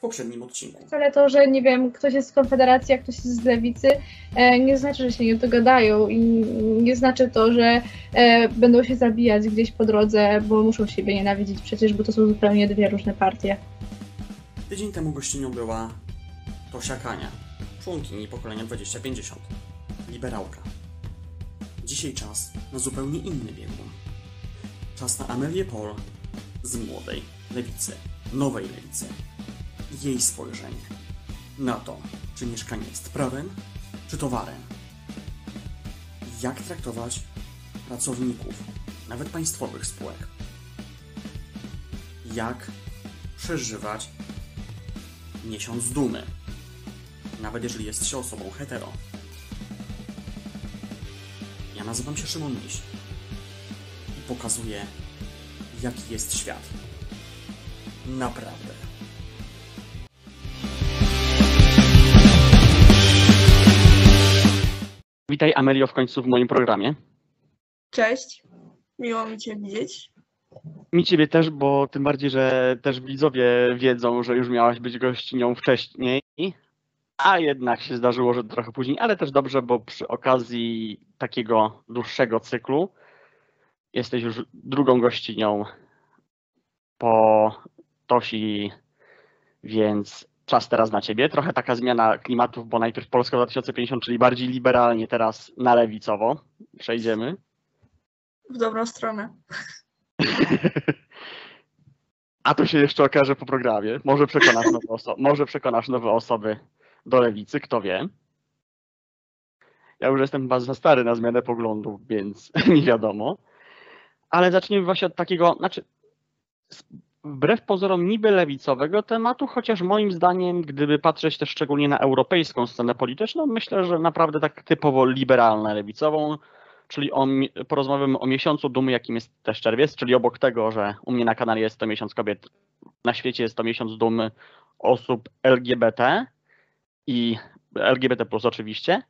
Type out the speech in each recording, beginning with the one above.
w poprzednim odcinku. Wcale to, że nie wiem, ktoś jest z Konfederacji, a ktoś jest z Lewicy, e, nie znaczy, że się nie dogadają i nie znaczy to, że e, będą się zabijać gdzieś po drodze, bo muszą siebie nienawidzić przecież, bo to są zupełnie dwie różne partie. Tydzień temu gościnią była Tosia Kania, członkini pokolenia 2050, liberałka. Dzisiaj czas na zupełnie inny biegun. Czas na Amelię Pol z młodej lewicy, nowej lewicy. Jej spojrzenie na to, czy mieszkanie jest prawem, czy towarem. Jak traktować pracowników, nawet państwowych spółek. Jak przeżywać miesiąc dumy, nawet jeżeli jest się osobą hetero. Ja nazywam się Szymon Miś i pokazuję, jaki jest świat. Naprawdę. Witaj Amelio w końcu w moim programie. Cześć, miło mi Cię widzieć. Mi ciebie też, bo tym bardziej, że też widzowie wiedzą, że już miałaś być gościnią wcześniej, a jednak się zdarzyło, że trochę później, ale też dobrze, bo przy okazji takiego dłuższego cyklu jesteś już drugą gościnią po Tosi, więc czas teraz na ciebie. Trochę taka zmiana klimatów, bo najpierw Polska 2050, czyli bardziej liberalnie, teraz na lewicowo przejdziemy. W dobrą stronę. A to się jeszcze okaże po programie. Może przekonasz nowe, oso- może przekonasz nowe osoby do lewicy, kto wie. Ja już jestem chyba za stary na zmianę poglądów, więc nie wiadomo. Ale zacznijmy właśnie od takiego, znaczy wbrew pozorom niby lewicowego tematu, chociaż moim zdaniem, gdyby patrzeć też szczególnie na europejską scenę polityczną, myślę, że naprawdę tak typowo liberalną lewicową, czyli o, porozmawiamy o miesiącu dumy, jakim jest też czerwiec, czyli obok tego, że u mnie na kanale jest to miesiąc kobiet, na świecie jest to miesiąc dumy osób LGBT i LGBT plus oczywiście.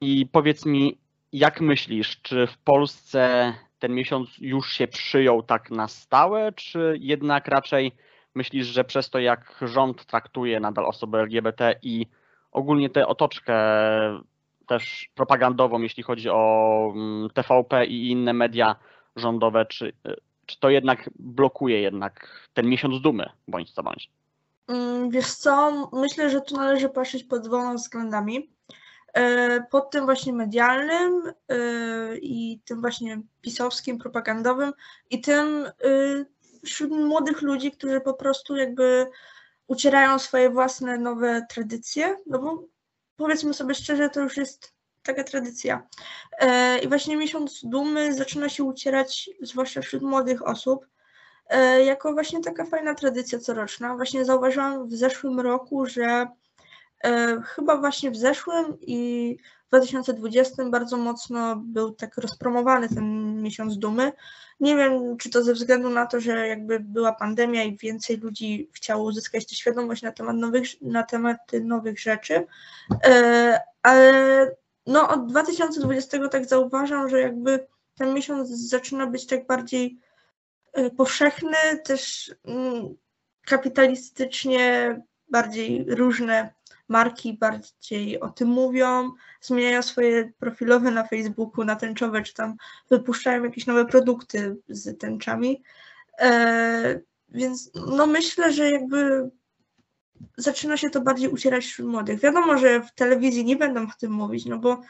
I powiedz mi, jak myślisz, czy w Polsce ten miesiąc już się przyjął tak na stałe, czy jednak raczej myślisz, że przez to, jak rząd traktuje nadal osoby LGBT i ogólnie tę otoczkę też propagandową, jeśli chodzi o mm, TVP i inne media rządowe, czy, czy to jednak blokuje jednak ten miesiąc dumy, bądź co bądź? Mm, Wiesz co, myślę, że tu należy patrzeć pod dwoma względami. E, Pod tym właśnie medialnym e, i tym właśnie pisowskim, propagandowym i tym e, wśród młodych ludzi, którzy po prostu jakby ucierają swoje własne nowe tradycje, no bo powiedzmy sobie szczerze, to już jest taka tradycja. I właśnie miesiąc dumy zaczyna się ucierać, zwłaszcza wśród młodych osób, jako właśnie taka fajna tradycja coroczna. Właśnie zauważyłam w zeszłym roku, że chyba właśnie w zeszłym i w 2020 bardzo mocno był tak rozpromowany ten miesiąc dumy. Nie wiem, czy to ze względu na to, że jakby była pandemia i więcej ludzi chciało uzyskać tę świadomość na temat nowych, na tematy nowych rzeczy, e, ale no od 2020 tak zauważam, że jakby ten miesiąc zaczyna być tak bardziej e, powszechny, też mm, kapitalistycznie bardziej różne marki bardziej o tym mówią, zmieniają swoje profilowe na Facebooku na tęczowe, czy tam wypuszczają jakieś nowe produkty z tęczami. E, więc no myślę, że jakby zaczyna się to bardziej ucierać wśród młodych. Wiadomo, że w telewizji nie będą o tym mówić, no bo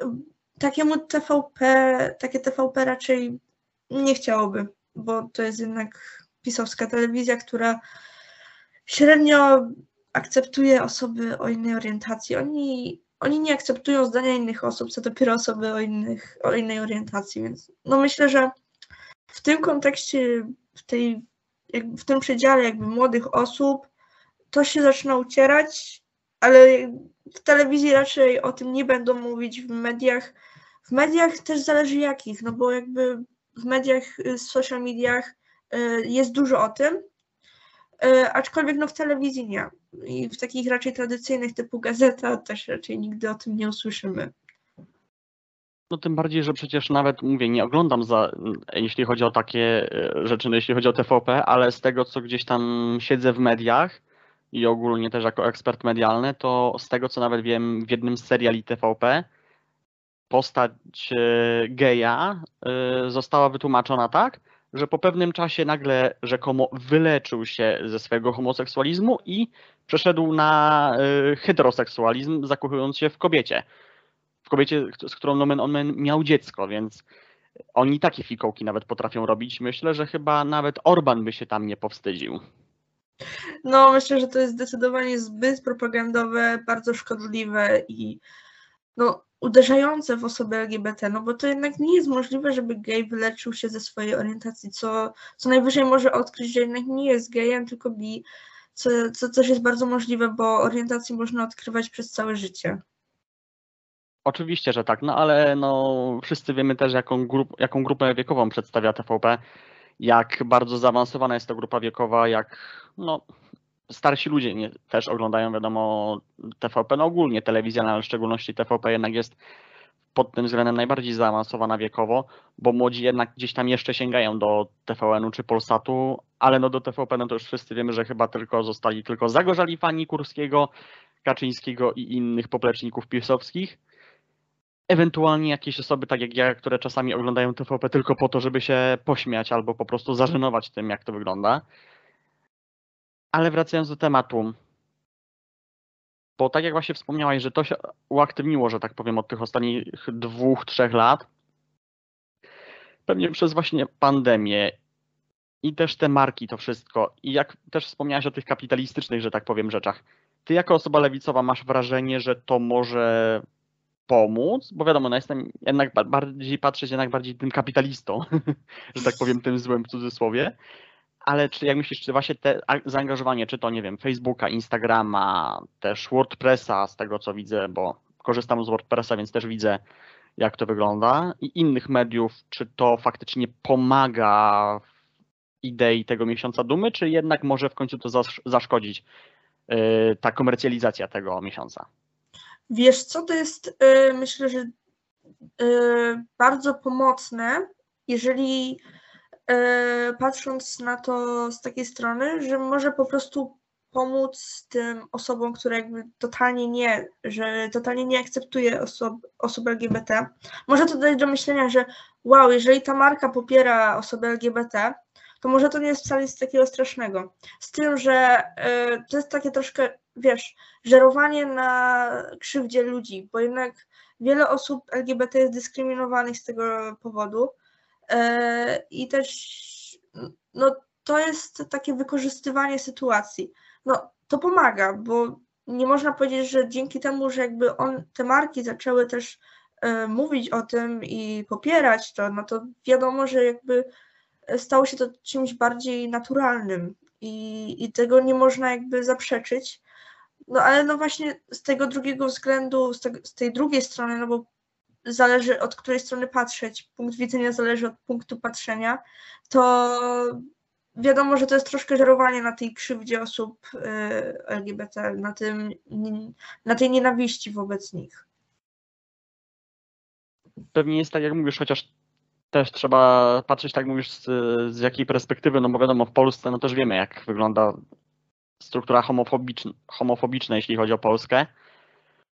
e, takiemu TVP, takie TVP raczej nie chciałoby, bo to jest jednak pisowska telewizja, która średnio akceptuje osoby o innej orientacji. Oni, oni nie akceptują zdania innych osób, co dopiero osoby o, innych, o innej orientacji, więc no myślę, że w tym kontekście, w, tej, w tym przedziale jakby młodych osób, to się zaczyna ucierać, ale w telewizji raczej o tym nie będą mówić, w mediach. W mediach też zależy jakich, no bo jakby w mediach, y, w social mediach y, jest dużo o tym, aczkolwiek no w telewizji nie. I w takich raczej tradycyjnych typu gazeta też raczej nigdy o tym nie usłyszymy. No tym bardziej, że przecież nawet mówię, nie oglądam za, jeśli chodzi o takie e, rzeczy, no jeśli chodzi o TVP, ale z tego, co gdzieś tam siedzę w mediach, i ogólnie też jako ekspert medialny, to z tego co nawet wiem, w jednym z seriali TVP postać e, geja e, została wytłumaczona tak, że po pewnym czasie nagle rzekomo wyleczył się ze swojego homoseksualizmu i przeszedł na e, heteroseksualizm, zakochując się w kobiecie. W kobiecie, z którą nomen omen miał dziecko, więc oni takie fikołki nawet potrafią robić. Myślę, że chyba nawet Orban by się tam nie powstydził. No, myślę, że to jest zdecydowanie zbyt propagandowe, bardzo szkodliwe i no, uderzające w osoby LGBT, no bo to jednak nie jest możliwe, żeby gej wyleczył się ze swojej orientacji, co, co najwyżej może odkryć, że jednak nie jest gejem, tylko bi, co, co też jest bardzo możliwe, bo orientację można odkrywać przez całe życie. Oczywiście, że tak, no ale no, wszyscy wiemy też, jaką, grup, jaką grupę wiekową przedstawia TVP, jak bardzo zaawansowana jest to grupa wiekowa, jak no, starsi ludzie nie, też oglądają, wiadomo, TVP, no ogólnie telewizja, ale w szczególności TVP jednak jest pod tym względem najbardziej zaawansowana wiekowo, bo młodzi jednak gdzieś tam jeszcze sięgają do TVN-u czy Polsatu, ale no do TVP no to już wszyscy wiemy, że chyba tylko zostali tylko zagorzali fani Kurskiego, Kaczyńskiego i innych popleczników pisowskich. Ewentualnie jakieś osoby, tak jak ja, które czasami oglądają TVP tylko po to, żeby się pośmiać albo po prostu zażenować tym, jak to wygląda. Ale wracając do tematu, bo tak jak właśnie wspomniałaś, że to się uaktywniło, że tak powiem, od tych ostatnich dwóch, trzech lat, pewnie przez właśnie pandemię i też te marki, to wszystko, i jak też wspomniałaś o tych kapitalistycznych, że tak powiem, rzeczach, ty jako osoba lewicowa masz wrażenie, że to może pomóc, bo wiadomo, no jestem jednak bardziej patrzeć jednak bardziej tym kapitalistą, że tak powiem, tym złym w cudzysłowie, ale czy jak myślisz, czy właśnie te zaangażowanie, czy to nie wiem, Facebooka, Instagrama, też WordPressa, z tego co widzę, bo korzystam z WordPressa, więc też widzę, jak to wygląda, i innych mediów, czy to faktycznie pomaga w idei tego miesiąca dumy, czy jednak może w końcu to zaszkodzić yy, ta komercjalizacja tego miesiąca? Wiesz co, to jest yy, myślę, że yy, bardzo pomocne, jeżeli patrząc na to z takiej strony, że może po prostu pomóc tym osobom, które jakby totalnie nie, że totalnie nie akceptuje osób, osób LGBT. Może to dać do myślenia, że wow, jeżeli ta marka popiera osoby LGBT, to może to nie jest wcale nic takiego strasznego. Z tym, że y, to jest takie troszkę, wiesz, żerowanie na krzywdzie ludzi, bo jednak wiele osób LGBT jest dyskryminowanych z tego powodu. E, I też no, to jest takie wykorzystywanie sytuacji. No, to pomaga, bo nie można powiedzieć, że dzięki temu, że jakby on, te marki zaczęły też e, mówić o tym i popierać to, no to wiadomo, że jakby stało się to czymś bardziej naturalnym i, i tego nie można jakby zaprzeczyć. No ale no właśnie z tego drugiego względu, z, z tej drugiej strony, no bo zależy od której strony patrzeć, punkt widzenia zależy od punktu patrzenia, to wiadomo, że to jest troszkę żerowanie na tej krzywdzie osób y, LGBT, na, tym, na tej nienawiści wobec nich. Pewnie jest tak, jak mówisz, chociaż też trzeba patrzeć, tak mówisz, z, z jakiej perspektywy, no bo wiadomo, w Polsce no też wiemy, jak wygląda struktura homofobiczna, homofobiczna jeśli chodzi o Polskę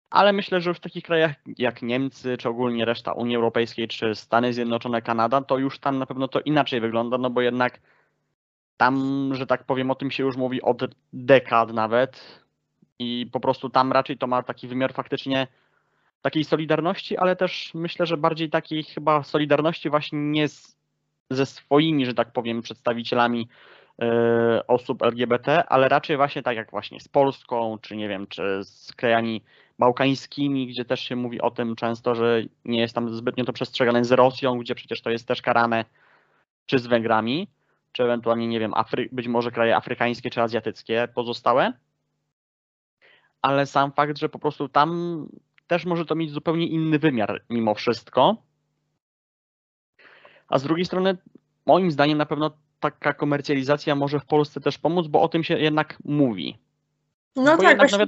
ale myślę, że w takich krajach jak Niemcy, czy ogólnie reszta Unii Europejskiej, czy Stany Zjednoczone, Kanada, to już tam na pewno to inaczej wygląda, no bo jednak tam, że tak powiem, o tym się już mówi od dekad nawet. I po prostu tam raczej to ma taki wymiar faktycznie takiej solidarności, ale też myślę, że bardziej takiej chyba solidarności właśnie nie z, ze swoimi, że tak powiem, przedstawicielami y, osób LGBT, ale raczej właśnie tak jak właśnie z Polską, czy nie wiem, czy z krajami bałkańskimi, gdzie też się mówi o tym często, że nie jest tam zbytnio to przestrzegane z Rosją, gdzie przecież to jest też karane, czy z Węgrami, czy ewentualnie, nie wiem, Afry być może kraje afrykańskie czy azjatyckie pozostałe. Ale sam fakt, że po prostu tam też może to mieć zupełnie inny wymiar mimo wszystko. A z drugiej strony, moim zdaniem, na pewno taka komercjalizacja może w Polsce też pomóc, bo o tym się jednak mówi. No bo tak, właśnie...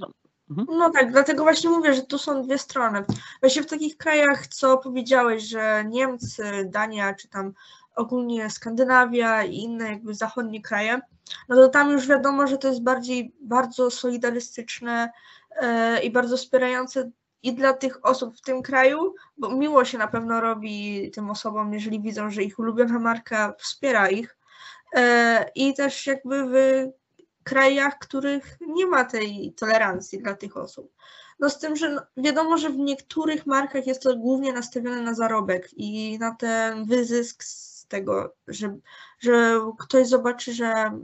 No tak, dlatego właśnie mówię, że tu są dwie strony. Właśnie w takich krajach, co powiedziałeś, że Niemcy, Dania czy tam ogólnie Skandynawia i inne jakby zachodnie kraje, no to tam już wiadomo, że to jest bardziej bardzo solidarystyczne e, i bardzo wspierające i dla tych osób w tym kraju, bo miło się na pewno robi tym osobom, jeżeli widzą, że ich ulubiona marka wspiera ich. E, I też jakby w krajach, których nie ma tej tolerancji dla tych osób. No z tym, że no, wiadomo, że w niektórych markach jest to głównie nastawione na zarobek i na ten wyzysk z tego, że, że ktoś zobaczy, że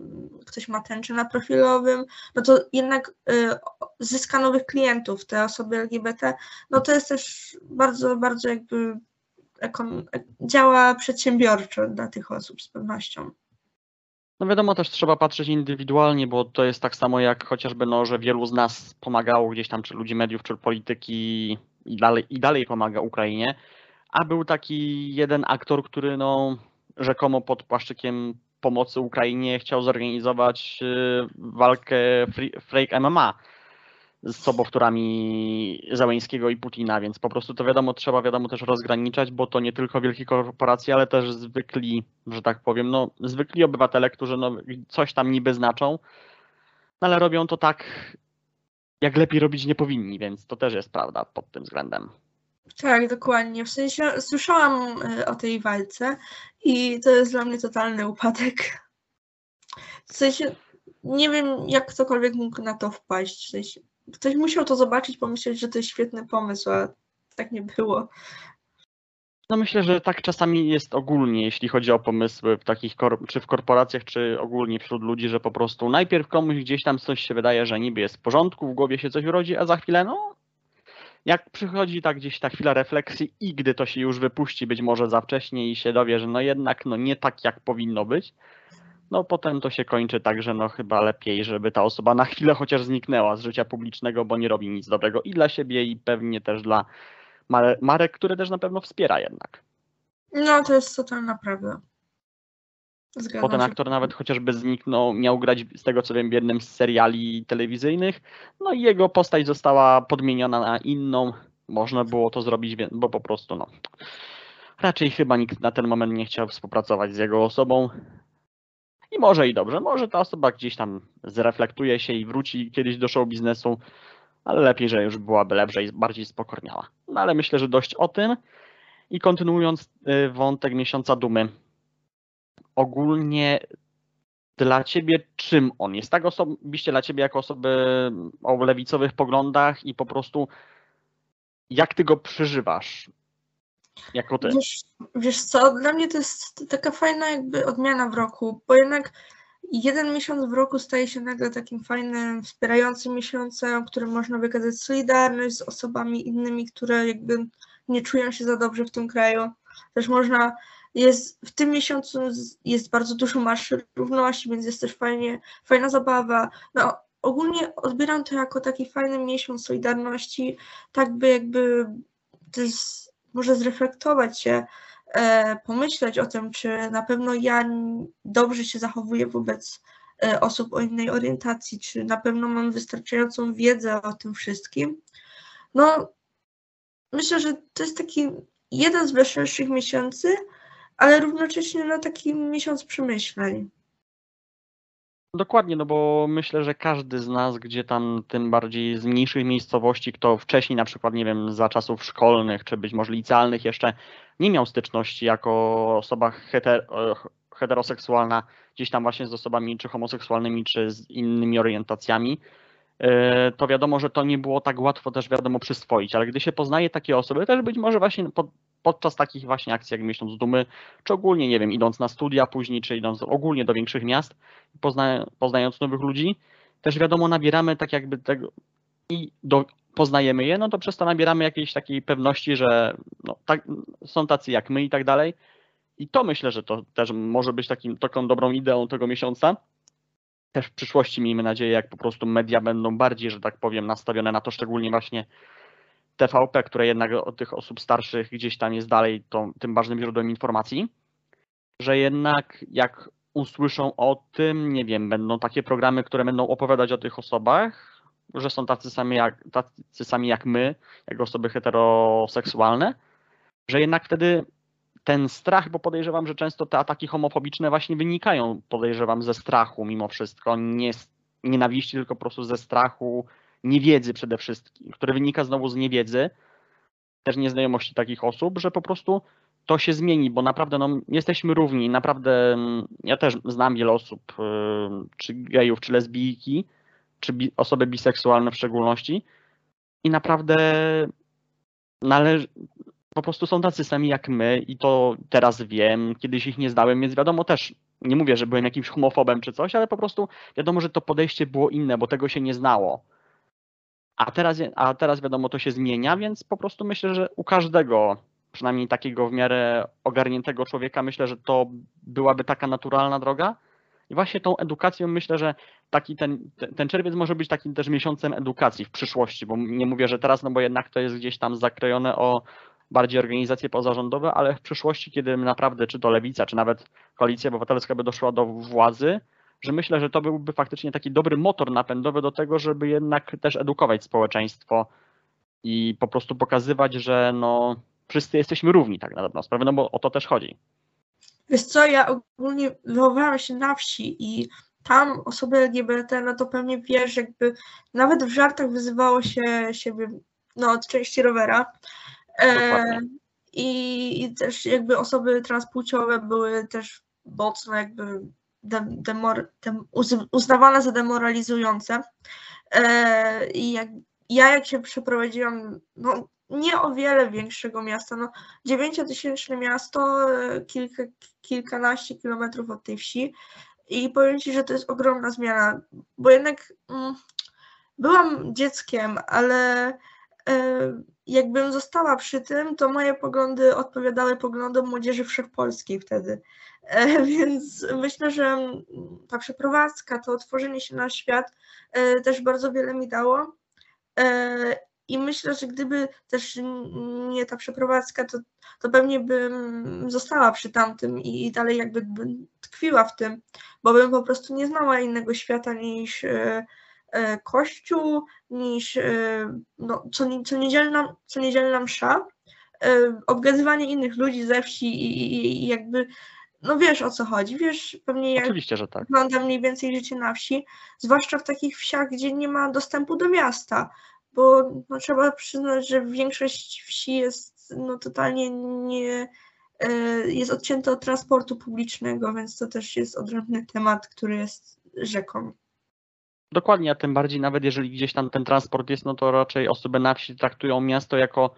ktoś ma tęczę na profilowym, no to jednak y, zyska nowych klientów, te osoby LGBT, no to jest też bardzo, bardzo jakby działa przedsiębiorczo dla tych osób z pewnością. No wiadomo, też trzeba patrzeć indywidualnie, bo to jest tak samo jak chociażby, no, że wielu z nas pomagało gdzieś tam, czy ludzi mediów, czy polityki i dalej, i dalej pomaga Ukrainie, a był taki jeden aktor, który no, rzekomo pod płaszczykiem pomocy Ukrainie chciał zorganizować y, walkę Freak MMA z sobowtórami Załęskiego i Putina, więc po prostu to wiadomo, trzeba wiadomo też rozgraniczać, bo to nie tylko wielkie korporacje, ale też zwykli, że tak powiem, no zwykli obywatele, którzy no, coś tam niby znaczą, no, ale robią to tak, jak lepiej robić nie powinni, więc to też jest prawda pod tym względem. Tak, dokładnie. W sensie słyszałam y, o tej walce i to jest dla mnie totalny upadek. W sensie nie wiem, jak ktokolwiek mógł na to wpaść. W sensie, ktoś musiał to zobaczyć, pomyśleć, że to jest świetny pomysł, a tak nie było. No myślę, że tak czasami jest ogólnie, jeśli chodzi o pomysły w takich, czy w korporacjach, czy ogólnie wśród ludzi, że po prostu najpierw komuś gdzieś tam coś się wydaje, że niby jest w porządku, w głowie się coś urodzi, a za chwilę, no, jak przychodzi tak gdzieś ta chwila refleksji i gdy to się już wypuści być może za wcześnie i się dowie, że no jednak no nie tak jak powinno być, no potem to się kończy tak, że no chyba lepiej, żeby ta osoba na chwilę chociaż zniknęła z życia publicznego, bo nie robi nic dobrego i dla siebie i pewnie też dla marek, które też na pewno wspiera jednak. No to jest totalna prawda. Zgadzam Potem się. aktor nawet chociażby zniknął, miał grać z tego co wiem w jednym z seriali telewizyjnych, no i jego postać została podmieniona na inną. Można było to zrobić, bo po prostu no. Raczej chyba nikt na ten moment nie chciał współpracować z jego osobą. I może i dobrze, może ta osoba gdzieś tam zreflektuje się i wróci kiedyś do show biznesu, ale lepiej, że już byłaby lepsza i bardziej spokorniała. No ale myślę, że dość o tym. I kontynuując y, wątek miesiąca dumy, ogólnie dla ciebie czym on jest? Tak osobiście dla ciebie jako osoby o lewicowych poglądach i po prostu jak ty go przeżywasz? Jako ty. Wiesz, wiesz co, dla mnie to jest taka fajna jakby odmiana w roku, bo jednak jeden miesiąc w roku staje się nagle takim fajnym, wspierającym miesiącem, w którym można wykazać solidarność z osobami innymi, które jakby nie czują się za dobrze w tym kraju. Też można, jest w tym miesiącu jest bardzo dużo marszy równości, więc jest też fajnie, fajna zabawa. No, ogólnie odbieram to jako taki fajny miesiąc solidarności, tak by jakby też może zreflektować się, e, pomyśleć o tym, czy na pewno ja dobrze się zachowuję wobec e, osób o innej orientacji, czy na pewno mam wystarczającą wiedzę o tym wszystkim. No, myślę, że to jest taki jeden z weselszych miesięcy, ale równocześnie no, taki miesiąc przemyśleń. Dokładnie, no bo myślę, że każdy z nas, gdzie tam tym bardziej z mniejszych miejscowości, kto wcześniej na przykład, nie wiem, za czasów szkolnych, czy być może licealnych jeszcze nie miał styczności jako osoba heter heteroseksualna, gdzieś tam właśnie z osobami czy homoseksualnymi, czy z innymi orientacjami, e, to wiadomo, że to nie było tak łatwo też wiadomo przyswoić, ale gdy się poznaje takie osoby, też być może właśnie pod, podczas takich właśnie akcji jak Miesiąc Dumy, czy ogólnie, nie wiem, idąc na studia później, czy idąc ogólnie do większych miast, pozna, poznając nowych ludzi, też wiadomo, nabieramy tak jakby tego i do, poznajemy je, no to przez to nabieramy jakiejś takiej pewności, że no, tak, są tacy jak my i tak dalej. I to myślę, że to też może być takim, taką dobrą ideą tego miesiąca. Też w przyszłości miejmy nadzieję, jak po prostu media będą bardziej, że tak powiem, nastawione na to, szczególnie właśnie TVP, które jednak od tych osób starszych gdzieś tam jest dalej to, tym ważnym źródłem informacji, że jednak jak usłyszą o tym, nie wiem, będą takie programy, które będą opowiadać o tych osobach, że są tacy sami jak, tacy sami jak my, jako osoby heteroseksualne, że jednak wtedy ten strach, bo podejrzewam, że często te ataki homofobiczne właśnie wynikają, podejrzewam, ze strachu mimo wszystko, nie z nienawiści, tylko po prostu ze strachu, niewiedzy przede wszystkim, który wynika znowu z niewiedzy, też nieznajomości takich osób, że po prostu to się zmieni, bo naprawdę no, jesteśmy równi. Naprawdę mm, ja też znam wiele osób, y, czy gejów, czy lesbijki, czy bi osoby biseksualne w szczególności i naprawdę należy, po prostu są tacy sami jak my i to teraz wiem, kiedyś ich nie znałem, więc wiadomo też, nie mówię, że byłem jakimś homofobem czy coś, ale po prostu wiadomo, że to podejście było inne, bo tego się nie znało. A teraz, a teraz wiadomo, to się zmienia, więc po prostu myślę, że u każdego, przynajmniej takiego w miarę ogarniętego człowieka, myślę, że to byłaby taka naturalna droga. I właśnie tą edukacją myślę, że taki ten, ten czerwiec może być takim też miesiącem edukacji w przyszłości, bo nie mówię, że teraz, no bo jednak to jest gdzieś tam zakrojone o bardziej organizacje pozarządowe, ale w przyszłości, kiedy naprawdę czy to lewica, czy nawet koalicja obywatelska by doszła do władzy, że myślę, że to byłby faktycznie taki dobry motor napędowy do tego, żeby jednak też edukować społeczeństwo i po prostu pokazywać, że no wszyscy jesteśmy równi tak na dobrą sprawę, no bo o to też chodzi. Wiesz co, ja ogólnie wychowałam się na wsi i tam osoby LGBT, no to pewnie wiesz, jakby nawet w żartach wyzywało się siebie, no od części rowera. E, i, I też jakby osoby transpłciowe były też mocno jakby demor, dem, uznawane za demoralizujące. E, I jak, ja jak się przeprowadziłam, no nie o wiele większego miasta, no dziewięciotysięczne miasto, e, kilka, kilkanaście kilometrów od tej wsi i powiem Ci, że to jest ogromna zmiana, bo jednak mm, byłam dzieckiem, ale e, jakbym została przy tym, to moje poglądy odpowiadały poglądom młodzieży wszechpolskiej wtedy. E, więc myślę, że ta przeprowadzka, to otworzenie się na świat e, też bardzo wiele mi dało. E, I myślę, że gdyby też nie ta przeprowadzka, to, to pewnie bym została przy tamtym i dalej jakby bym tkwiła w tym, bo bym po prostu nie znała innego świata niż kościół, niż no, co, co, niedzielna, co niedzielna msza, obgadywanie innych ludzi ze wsi i, i, i jakby no wiesz o co chodzi, wiesz pewnie jak Oczywiście, że tak. wygląda mniej więcej życie na wsi, zwłaszcza w takich wsiach, gdzie nie ma dostępu do miasta, bo no, trzeba przyznać, że większość wsi jest no, totalnie nie, e, jest odcięta od transportu publicznego, więc to też jest odrębny temat, który jest rzeką. Dokładnie, a tym bardziej nawet jeżeli gdzieś tam ten transport jest, no to raczej osoby na wsi traktują miasto jako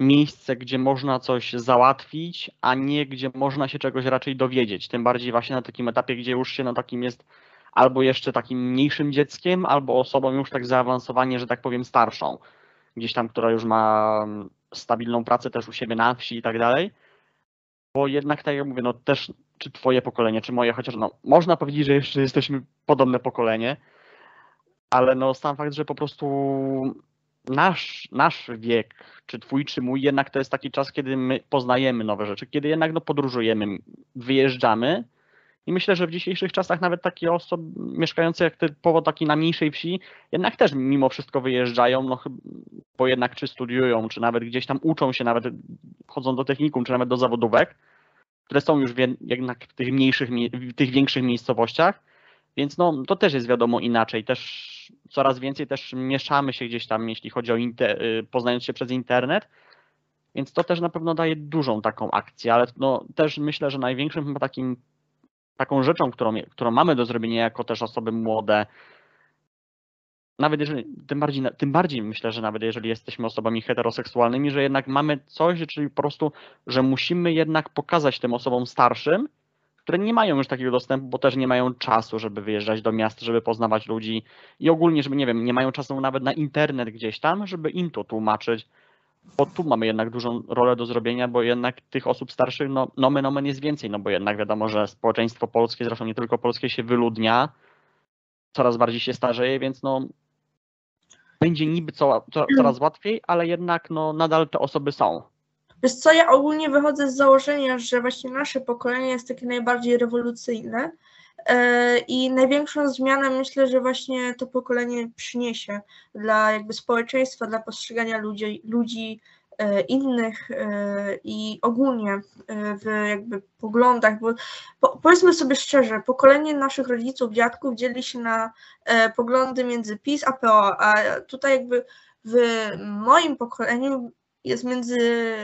miejsce, gdzie można coś załatwić, a nie gdzie można się czegoś raczej dowiedzieć. Tym bardziej właśnie na takim etapie, gdzie już się na takim jest albo jeszcze takim mniejszym dzieckiem, albo osobą już tak zaawansowanie, że tak powiem, starszą. Gdzieś tam, która już ma stabilną pracę też u siebie na wsi i tak dalej. Bo jednak, tak jak mówię, no też czy twoje pokolenie, czy moje, chociaż no, można powiedzieć, że jeszcze jesteśmy podobne pokolenie, ale no sam fakt, że po prostu nasz, nasz wiek, czy twój, czy mój, jednak to jest taki czas, kiedy my poznajemy nowe rzeczy, kiedy jednak no, podróżujemy, wyjeżdżamy. I myślę, że w dzisiejszych czasach nawet takie osoby mieszkające jak typowo taki na mniejszej wsi, jednak też mimo wszystko wyjeżdżają, no, bo jednak czy studiują, czy nawet gdzieś tam uczą się, nawet chodzą do technikum, czy nawet do zawodówek, które są już w, jednak w tych mniejszych, w tych większych miejscowościach. Więc no, to też jest wiadomo inaczej. Też coraz więcej też mieszamy się gdzieś tam, jeśli chodzi o inter, y, poznając się przez internet. Więc to też na pewno daje dużą taką akcję, ale no, też myślę, że największym takim, taką rzeczą, którą, którą mamy do zrobienia jako też osoby młode, nawet jeżeli, tym bardziej, tym bardziej myślę, że nawet jeżeli jesteśmy osobami heteroseksualnymi, że jednak mamy coś, czyli po prostu, że musimy jednak pokazać tym osobom starszym, które nie mają już takiego dostępu, bo też nie mają czasu, żeby wyjeżdżać do miast, żeby poznawać ludzi i ogólnie, żeby nie wiem, nie mają czasu nawet na internet gdzieś tam, żeby im to tłumaczyć, bo tu mamy jednak dużą rolę do zrobienia, bo jednak tych osób starszych, no nomen nomen jest więcej, no bo jednak wiadomo, że społeczeństwo polskie, zresztą nie tylko polskie, się wyludnia, coraz bardziej się starzeje, więc no będzie niby co, co, coraz łatwiej, ale jednak no nadal te osoby są. Wiesz co, ja ogólnie wychodzę z założenia, że właśnie nasze pokolenie jest takie najbardziej rewolucyjne e, i największą zmianę myślę, że właśnie to pokolenie przyniesie dla jakby społeczeństwa, dla postrzegania ludzi, ludzi e, innych e, i ogólnie w jakby poglądach, bo po, powiedzmy sobie szczerze, pokolenie naszych rodziców, dziadków dzieli się na poglądy między PiS a PO, a tutaj jakby w moim pokoleniu jest, między,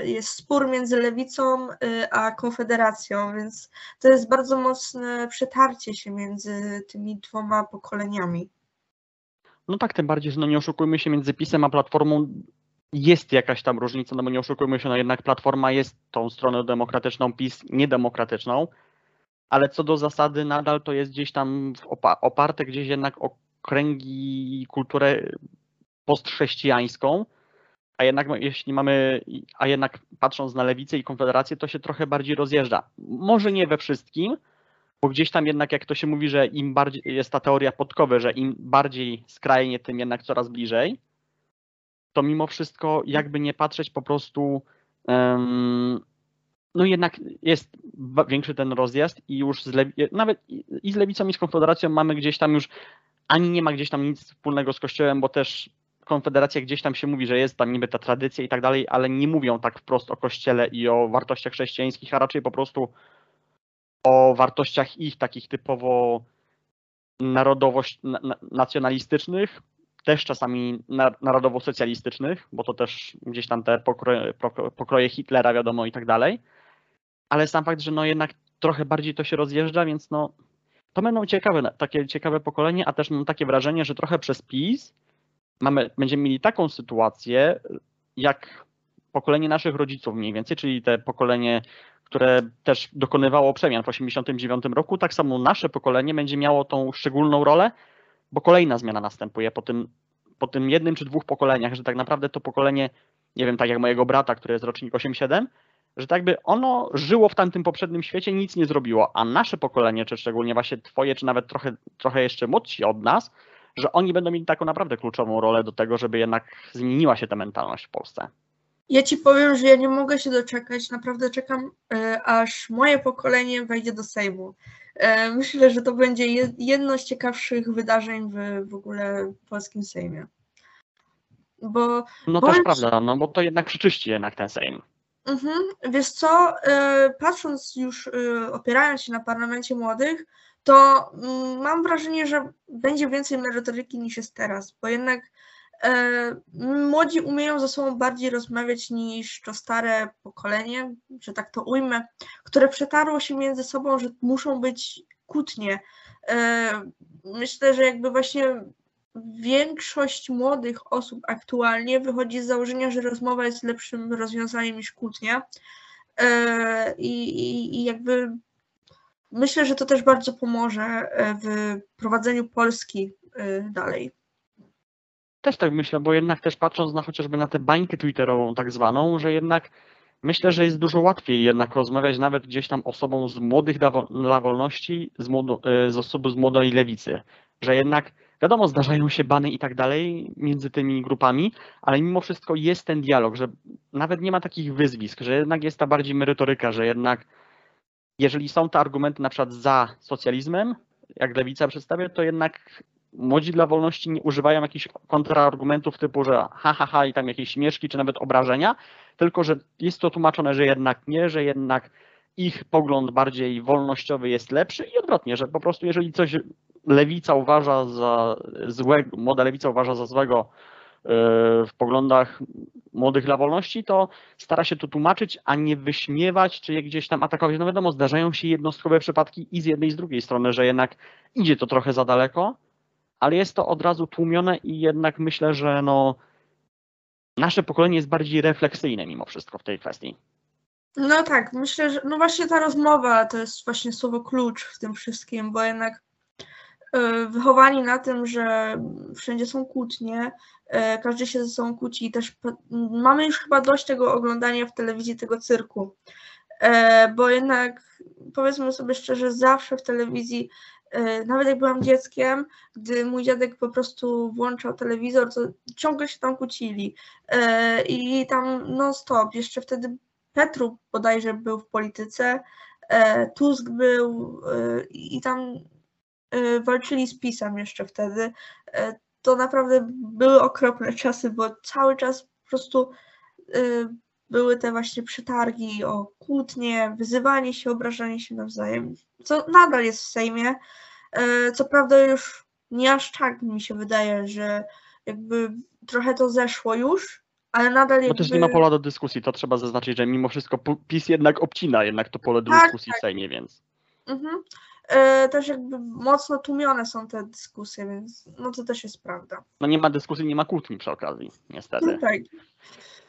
jest spór między lewicą y, a konfederacją, więc to jest bardzo mocne przetarcie się między tymi dwoma pokoleniami. No tak, tym bardziej, że no nie oszukujmy się, między PiSem a Platformą jest jakaś tam różnica, no bo nie oszukujmy się, no jednak Platforma jest tą stroną demokratyczną, PiS niedemokratyczną, ale co do zasady nadal to jest gdzieś tam opa- oparte gdzieś jednak o kręgi i kulturę postchrześcijańską, a jednak jeśli mamy, a jednak patrząc na lewicę i konfederację, to się trochę bardziej rozjeżdża. Może nie we wszystkim, bo gdzieś tam jednak, jak to się mówi, że im bardziej jest ta teoria podkowy, że im bardziej skrajnie, tym jednak coraz bliżej, to mimo wszystko, jakby nie patrzeć, po prostu um, no jednak jest większy ten rozjazd i już z nawet i z lewicą i z konfederacją mamy gdzieś tam już ani nie ma gdzieś tam nic wspólnego z kościołem, bo też Konfederacja gdzieś tam się mówi, że jest tam niby ta tradycja i tak dalej, ale nie mówią tak wprost o kościele i o wartościach chrześcijańskich, a raczej po prostu o wartościach ich takich typowo narodowość, na, nacjonalistycznych, też czasami narodowo-socjalistycznych, bo to też gdzieś tam te pokroje, pokroje Hitlera wiadomo i tak dalej, ale sam fakt, że no jednak trochę bardziej to się rozjeżdża, więc no to będą ciekawe, takie ciekawe pokolenie, a też mam takie wrażenie, że trochę przez PiS mamy, będziemy mieli taką sytuację, jak pokolenie naszych rodziców mniej więcej, czyli te pokolenie, które też dokonywało przemian w 1989 roku, tak samo nasze pokolenie będzie miało tą szczególną rolę, bo kolejna zmiana następuje po tym, po tym jednym czy dwóch pokoleniach, że tak naprawdę to pokolenie, nie wiem, tak jak mojego brata, który jest rocznik 87, że tak by ono żyło w tamtym poprzednim świecie, nic nie zrobiło, a nasze pokolenie, czy szczególnie właśnie twoje, czy nawet trochę, trochę jeszcze młodsi od nas, że oni będą mieli taką naprawdę kluczową rolę do tego, żeby jednak zmieniła się ta mentalność w Polsce. Ja ci powiem, że ja nie mogę się doczekać. Naprawdę czekam, e, aż moje pokolenie wejdzie do Sejmu. E, myślę, że to będzie jedno z ciekawszych wydarzeń w, w ogóle polskim Sejmie. Bo, no też prawda, no bo to jednak przyczyści jednak ten Sejm. Mhm. Wiesz co, e, patrząc już, opierając się na parlamencie młodych, to mm, mam wrażenie, że będzie więcej merytoryki niż jest teraz, bo jednak e, młodzi umieją ze sobą bardziej rozmawiać niż to stare pokolenie, że tak to ujmę, które przetarło się między sobą, że muszą być kłótnie. E, myślę, że jakby właśnie większość młodych osób aktualnie wychodzi z założenia, że rozmowa jest lepszym rozwiązaniem niż kłótnia. E, I, i, i jakby myślę, że to też bardzo pomoże e, w prowadzeniu Polski e, dalej. Też tak myślę, bo jednak też patrząc na chociażby na tę bańkę twitterową tak zwaną, że jednak myślę, że jest dużo łatwiej jednak rozmawiać nawet gdzieś tam osobą z młodych dla wolności, z, młodo, e, z osób z młodej lewicy, że jednak wiadomo, zdarzają się bany i tak dalej między tymi grupami, ale mimo wszystko jest ten dialog, że nawet nie ma takich wyzwisk, że jednak jest ta bardziej merytoryka, że jednak jeżeli są te argumenty na przykład za socjalizmem, jak lewica przedstawia, to jednak młodzi dla wolności nie używają jakichś kontrargumentów typu, że ha, ha, ha i tam jakieś śmieszki, czy nawet obrażenia, tylko że jest to tłumaczone, że jednak nie, że jednak ich pogląd bardziej wolnościowy jest lepszy i odwrotnie, że po prostu jeżeli coś lewica uważa za złego, młoda lewica uważa za złego w poglądach młodych dla wolności, to stara się to tłumaczyć, a nie wyśmiewać, czy je gdzieś tam atakować. No wiadomo, zdarzają się jednostkowe przypadki i z jednej i z drugiej strony, że jednak idzie to trochę za daleko, ale jest to od razu tłumione i jednak myślę, że no, nasze pokolenie jest bardziej refleksyjne mimo wszystko w tej kwestii. No tak, myślę, że no właśnie ta rozmowa to jest właśnie słowo klucz w tym wszystkim, bo jednak e, wychowani na tym, że wszędzie są kłótnie, E, każdy się ze sobą kłóci i też mamy już chyba dość tego oglądania w telewizji tego cyrku, e, bo jednak powiedzmy sobie szczerze, zawsze w telewizji, e, nawet jak byłam dzieckiem, gdy mój dziadek po prostu włączał telewizor, to ciągle się tam kłócili. I tam non stop, jeszcze wtedy Petru bodajże był w polityce, Tusk był i tam walczyli z PiSem jeszcze wtedy to naprawdę były okropne czasy, bo cały czas po prostu y, były te właśnie przetargi o kłótnie, wyzywanie się, obrażanie się nawzajem, co nadal jest w Sejmie. E, co prawda już nie aż tak mi się wydaje, że jakby trochę to zeszło już, ale nadal jakby... Bo też nie ma pola do dyskusji, to trzeba zaznaczyć, że mimo wszystko PiS jednak obcina jednak to pole do Tak, dyskusji w Sejmie, więc Mhm. E, też jakby mocno tłumione są te dyskusje, więc no to też jest prawda. no nie ma dyskusji, nie ma kłótni przy okazji, niestety. No tak.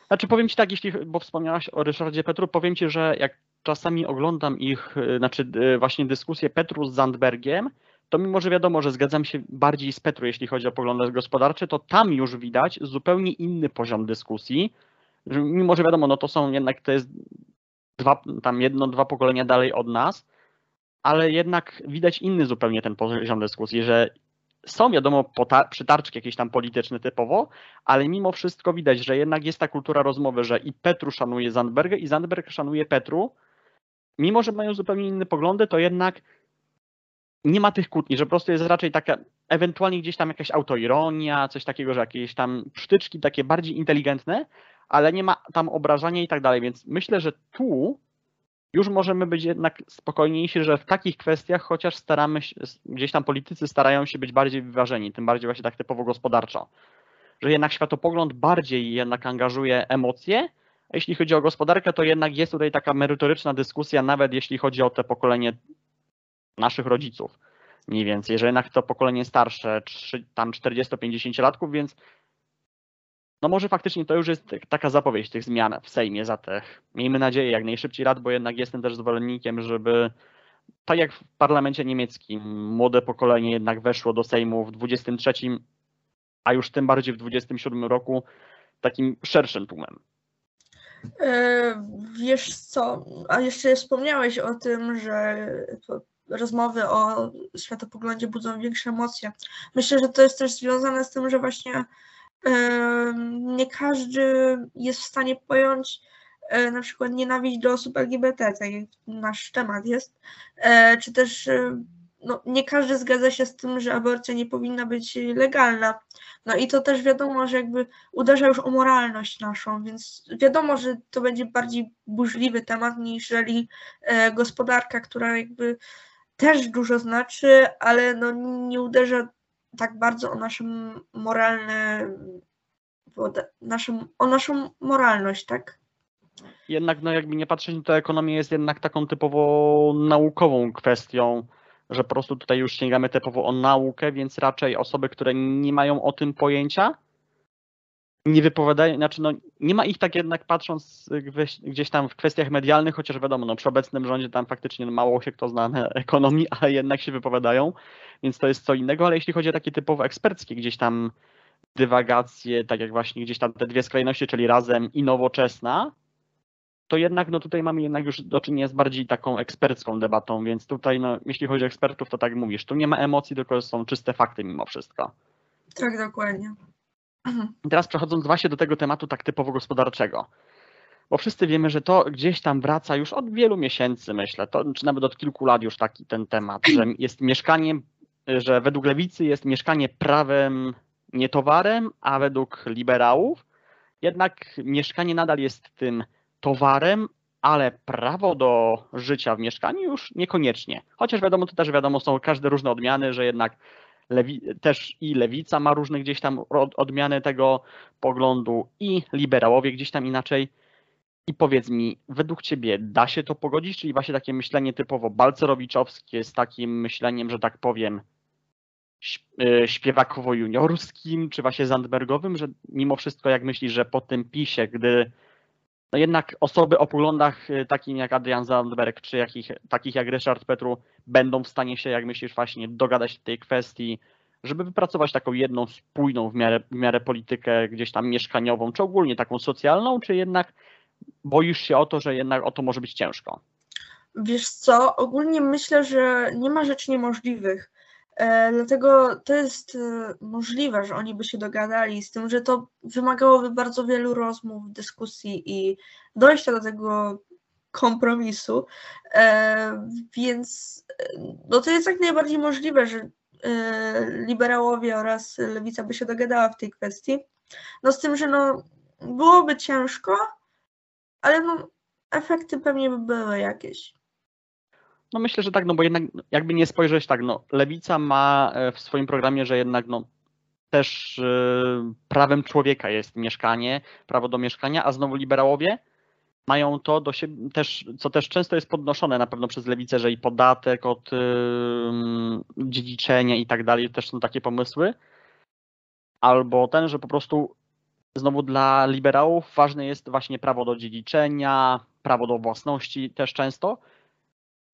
Znaczy powiem ci tak, jeśli, bo wspomniałaś o Ryszardzie Petru, powiem ci, że jak czasami oglądam ich, y, znaczy y, właśnie dyskusję Petru z Zandbergiem, to mimo, że wiadomo, że zgadzam się bardziej z Petru, jeśli chodzi o poglądy gospodarcze, to tam już widać zupełnie inny poziom dyskusji, mimo, że wiadomo, no to są jednak, to jest dwa, tam jedno, dwa pokolenia dalej od nas, ale jednak widać inny zupełnie ten poziom dyskusji, że są wiadomo przytarczki jakieś tam polityczne typowo, ale mimo wszystko widać, że jednak jest ta kultura rozmowy, że i Petru szanuje Zandberga i Zandberg szanuje Petru. Mimo, że mają zupełnie inne poglądy, to jednak nie ma tych kłótni, że po prostu jest raczej taka, ewentualnie gdzieś tam jakaś autoironia, coś takiego, że jakieś tam sztyczki takie bardziej inteligentne, ale nie ma tam obrażania i tak dalej, więc myślę, że tu już możemy być jednak spokojniejsi, że w takich kwestiach chociaż staramy się, gdzieś tam politycy starają się być bardziej wyważeni, tym bardziej właśnie tak typowo gospodarczo. Że jednak światopogląd bardziej jednak angażuje emocje, a jeśli chodzi o gospodarkę, to jednak jest tutaj taka merytoryczna dyskusja, nawet jeśli chodzi o te pokolenie naszych rodziców. Mniej więcej, że jednak to pokolenie starsze, trzy- tam 40-50 latków, więc no może faktycznie to już jest tak- taka zapowiedź tych zmian w Sejmie za tych, miejmy nadzieję, jak najszybciej lat, bo jednak jestem też zwolennikiem, żeby tak jak w parlamencie niemieckim młode pokolenie jednak weszło do Sejmu w 23, a już tym bardziej w 27 roku takim szerszym tłumem. E, Wiesz co, a jeszcze wspomniałeś o tym, że rozmowy o światopoglądzie budzą większe emocje. Myślę, że to jest też związane z tym, że właśnie nie każdy jest w stanie pojąć e, na przykład nienawiść do osób LGBT, tak jak nasz temat jest, e, czy też e, no, nie każdy zgadza się z tym, że aborcja nie powinna być legalna. No i to też wiadomo, że jakby uderza już o moralność naszą, więc wiadomo, że to będzie bardziej burzliwy temat, niżeli e, gospodarka, która jakby też dużo znaczy, ale no nie uderza tak bardzo o nasze moralne, naszą, o naszą moralność, tak? Jednak no jakby nie patrzeć, to ekonomia jest jednak taką typowo naukową kwestią, że po prostu tutaj już sięgamy typowo o naukę, więc raczej osoby, które nie mają o tym pojęcia, nie wypowiadają, znaczy no nie ma ich tak jednak patrząc gdzieś, gdzieś tam w kwestiach medialnych, chociaż wiadomo, no przy obecnym rządzie tam faktycznie mało się kto zna na ekonomii, ale jednak się wypowiadają, więc to jest co innego, ale jeśli chodzi o takie typowo eksperckie gdzieś tam dywagacje, tak jak właśnie gdzieś tam te dwie skrajności, czyli razem i nowoczesna, to jednak no tutaj mamy jednak już do czynienia z bardziej taką ekspercką debatą, więc tutaj no jeśli chodzi o ekspertów, to tak mówisz, tu nie ma emocji, tylko są czyste fakty mimo wszystko. Tak, dokładnie. I teraz przechodząc właśnie do tego tematu tak typowo gospodarczego. Bo wszyscy wiemy, że to gdzieś tam wraca już od wielu miesięcy, myślę, to, czy nawet od kilku lat już taki ten temat, że jest mieszkanie, że według lewicy jest mieszkanie prawem, nie towarem, a według liberałów jednak mieszkanie nadal jest tym towarem, ale prawo do życia w mieszkaniu już niekoniecznie. Chociaż wiadomo, to też wiadomo, są każde różne odmiany, że jednak lewi, też i lewica ma różne gdzieś tam od- odmiany tego poglądu i liberałowie gdzieś tam inaczej. I powiedz mi, według ciebie da się to pogodzić, czyli właśnie takie myślenie typowo balcerowiczowskie z takim myśleniem, że tak powiem, y, śpiewakowo-juniorskim, czy właśnie zandbergowym, że mimo wszystko jak myślisz, że po tym pisie, gdy no jednak osoby o poglądach y, takim jak Adrian Zandberg, czy jakich, takich jak Ryszard Petru będą w stanie się, jak myślisz, właśnie dogadać w tej kwestii, żeby wypracować taką jedną spójną w miarę, w miarę politykę gdzieś tam mieszkaniową, czy ogólnie taką socjalną, czy jednak boisz się o to, że jednak o to może być ciężko? Wiesz co, ogólnie myślę, że nie ma rzeczy niemożliwych. E, dlatego to jest e, możliwe, że oni by się dogadali, z tym, że to wymagałoby bardzo wielu rozmów, dyskusji i dojścia do tego kompromisu. E, więc no to jest jak najbardziej możliwe, że liberałowie oraz lewica by się dogadała w tej kwestii. No z tym, że no byłoby ciężko, ale no, efekty pewnie by były jakieś. No myślę, że tak, no bo jednak jakby nie spojrzeć tak, no lewica ma e, w swoim programie, że jednak no też e, prawem człowieka jest mieszkanie, prawo do mieszkania, a znowu liberałowie mają to do siebie też, co też często jest podnoszone na pewno przez lewicę, że i podatek od dziedziczenia i tak dalej, też są takie pomysły. Albo ten, że po prostu znowu dla liberałów ważne jest właśnie prawo do dziedziczenia, prawo do własności też często.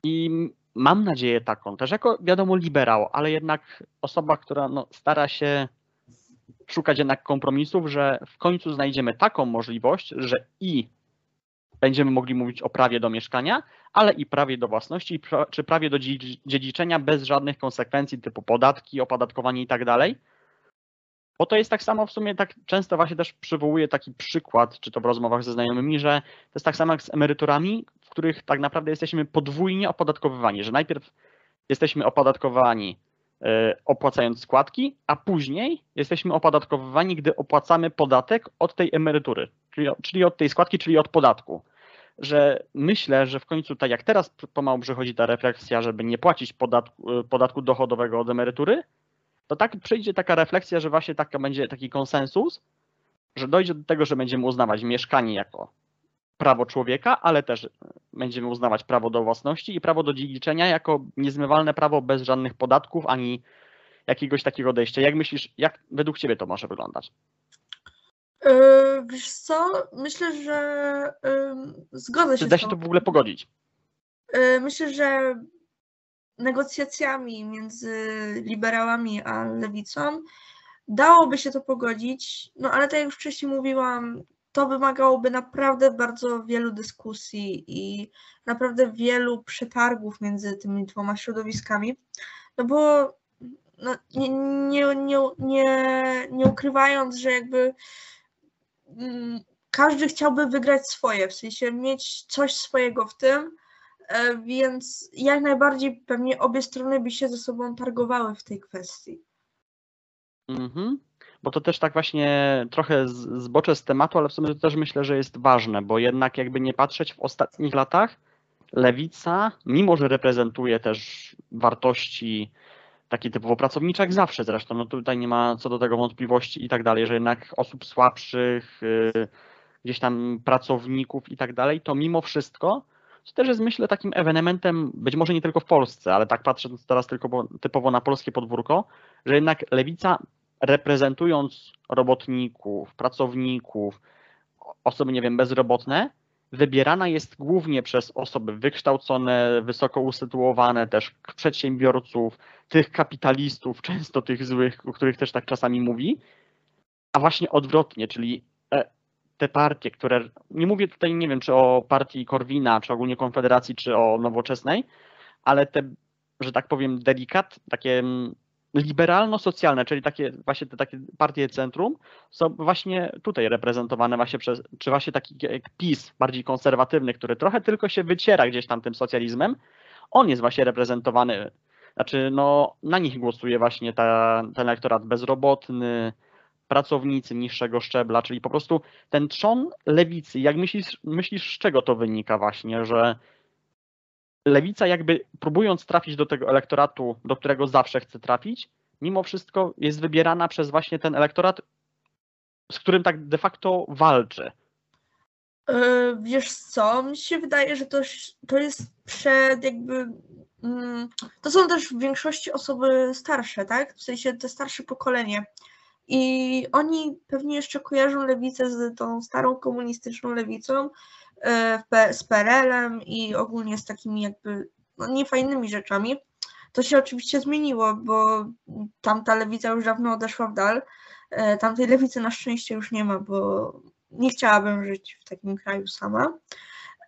I mam nadzieję taką, też jako wiadomo liberał, ale jednak osoba, która no, stara się szukać jednak kompromisów, że w końcu znajdziemy taką możliwość, że i będziemy mogli mówić o prawie do mieszkania, ale i prawie do własności, czy prawie do dziedziczenia bez żadnych konsekwencji typu podatki, opodatkowanie i tak dalej. Bo to jest tak samo w sumie, tak często właśnie też przywołuję taki przykład, czy to w rozmowach ze znajomymi, że to jest tak samo jak z emeryturami, w których tak naprawdę jesteśmy podwójnie opodatkowywani, że najpierw jesteśmy opodatkowani e, opłacając składki, a później jesteśmy opodatkowywani, gdy opłacamy podatek od tej emerytury, czyli, od tej składki, czyli od podatku. Że myślę, że w końcu, tak jak teraz pomału przychodzi ta refleksja, żeby nie płacić podatku, e, podatku dochodowego od emerytury, to tak przyjdzie taka refleksja, że właśnie taka będzie taki konsensus, że dojdzie do tego, że będziemy uznawać mieszkanie jako prawo człowieka, ale też będziemy uznawać prawo do własności i prawo do dziedziczenia jako niezmywalne prawo bez żadnych podatków ani jakiegoś takiego odejścia. Jak myślisz, jak według Ciebie to może wyglądać? Yy, wiesz co, myślę, że yy, zgodzę się Czy da się to w ogóle pogodzić? Yy, myślę, że negocjacjami między liberałami a lewicą dałoby się to pogodzić, no ale tak jak już wcześniej mówiłam, to wymagałoby naprawdę bardzo wielu dyskusji i naprawdę wielu przetargów między tymi dwoma środowiskami, no bo no, nie, nie, nie, nie, nie ukrywając, że jakby mm, każdy chciałby wygrać swoje, w sensie mieć coś swojego w tym, e, więc jak najbardziej pewnie obie strony by się ze sobą targowały w tej kwestii. Mhm bo to też tak właśnie trochę zboczę z tematu, ale w sumie to też myślę, że jest ważne, bo jednak jakby nie patrzeć w ostatnich latach, lewica, mimo że reprezentuje też wartości takie typowo pracownicze, jak zawsze zresztą, no tutaj nie ma co do tego wątpliwości i tak dalej, że jednak osób słabszych, yy, gdzieś tam pracowników i tak dalej, to mimo wszystko, to też jest myślę takim ewenementem, być może nie tylko w Polsce, ale tak patrząc teraz tylko typowo na polskie podwórko, że jednak lewica reprezentując robotników, pracowników, osoby, nie wiem, bezrobotne, wybierana jest głównie przez osoby wykształcone, wysoko usytuowane, też przedsiębiorców, tych kapitalistów, często tych złych, o których też tak czasami mówi, a właśnie odwrotnie, czyli e, te partie, które, nie mówię tutaj, nie wiem, czy o partii Korwina, czy ogólnie Konfederacji, czy o Nowoczesnej, ale te, że tak powiem, delikat, takie mm, liberalno-socjalne, czyli takie właśnie te takie partie centrum, są właśnie tutaj reprezentowane właśnie przez, czy właśnie taki jak PiS, bardziej konserwatywny, który trochę tylko się wyciera gdzieś tam tym socjalizmem, on jest właśnie reprezentowany, znaczy no na nich głosuje właśnie ta, ten elektorat bezrobotny, pracownicy niższego szczebla, czyli po prostu ten trzon lewicy. Jak myślisz, myślisz z czego to wynika właśnie, że lewica jakby próbując trafić do tego elektoratu, do którego zawsze chce trafić, mimo wszystko jest wybierana przez właśnie ten elektorat, z którym tak de facto walczy. E, wiesz co, mi się wydaje, że to, to jest przed jakby. Mm, to są też w większości osoby starsze, tak? W sensie te starsze pokolenie. I oni pewnie jeszcze kojarzą lewicę z tą starą komunistyczną lewicą, z PRL-em i ogólnie z takimi jakby no, niefajnymi rzeczami. To się oczywiście zmieniło, bo tamta lewica już dawno odeszła w dal. E, tamtej lewicy na szczęście już nie ma, bo nie chciałabym żyć w takim kraju sama.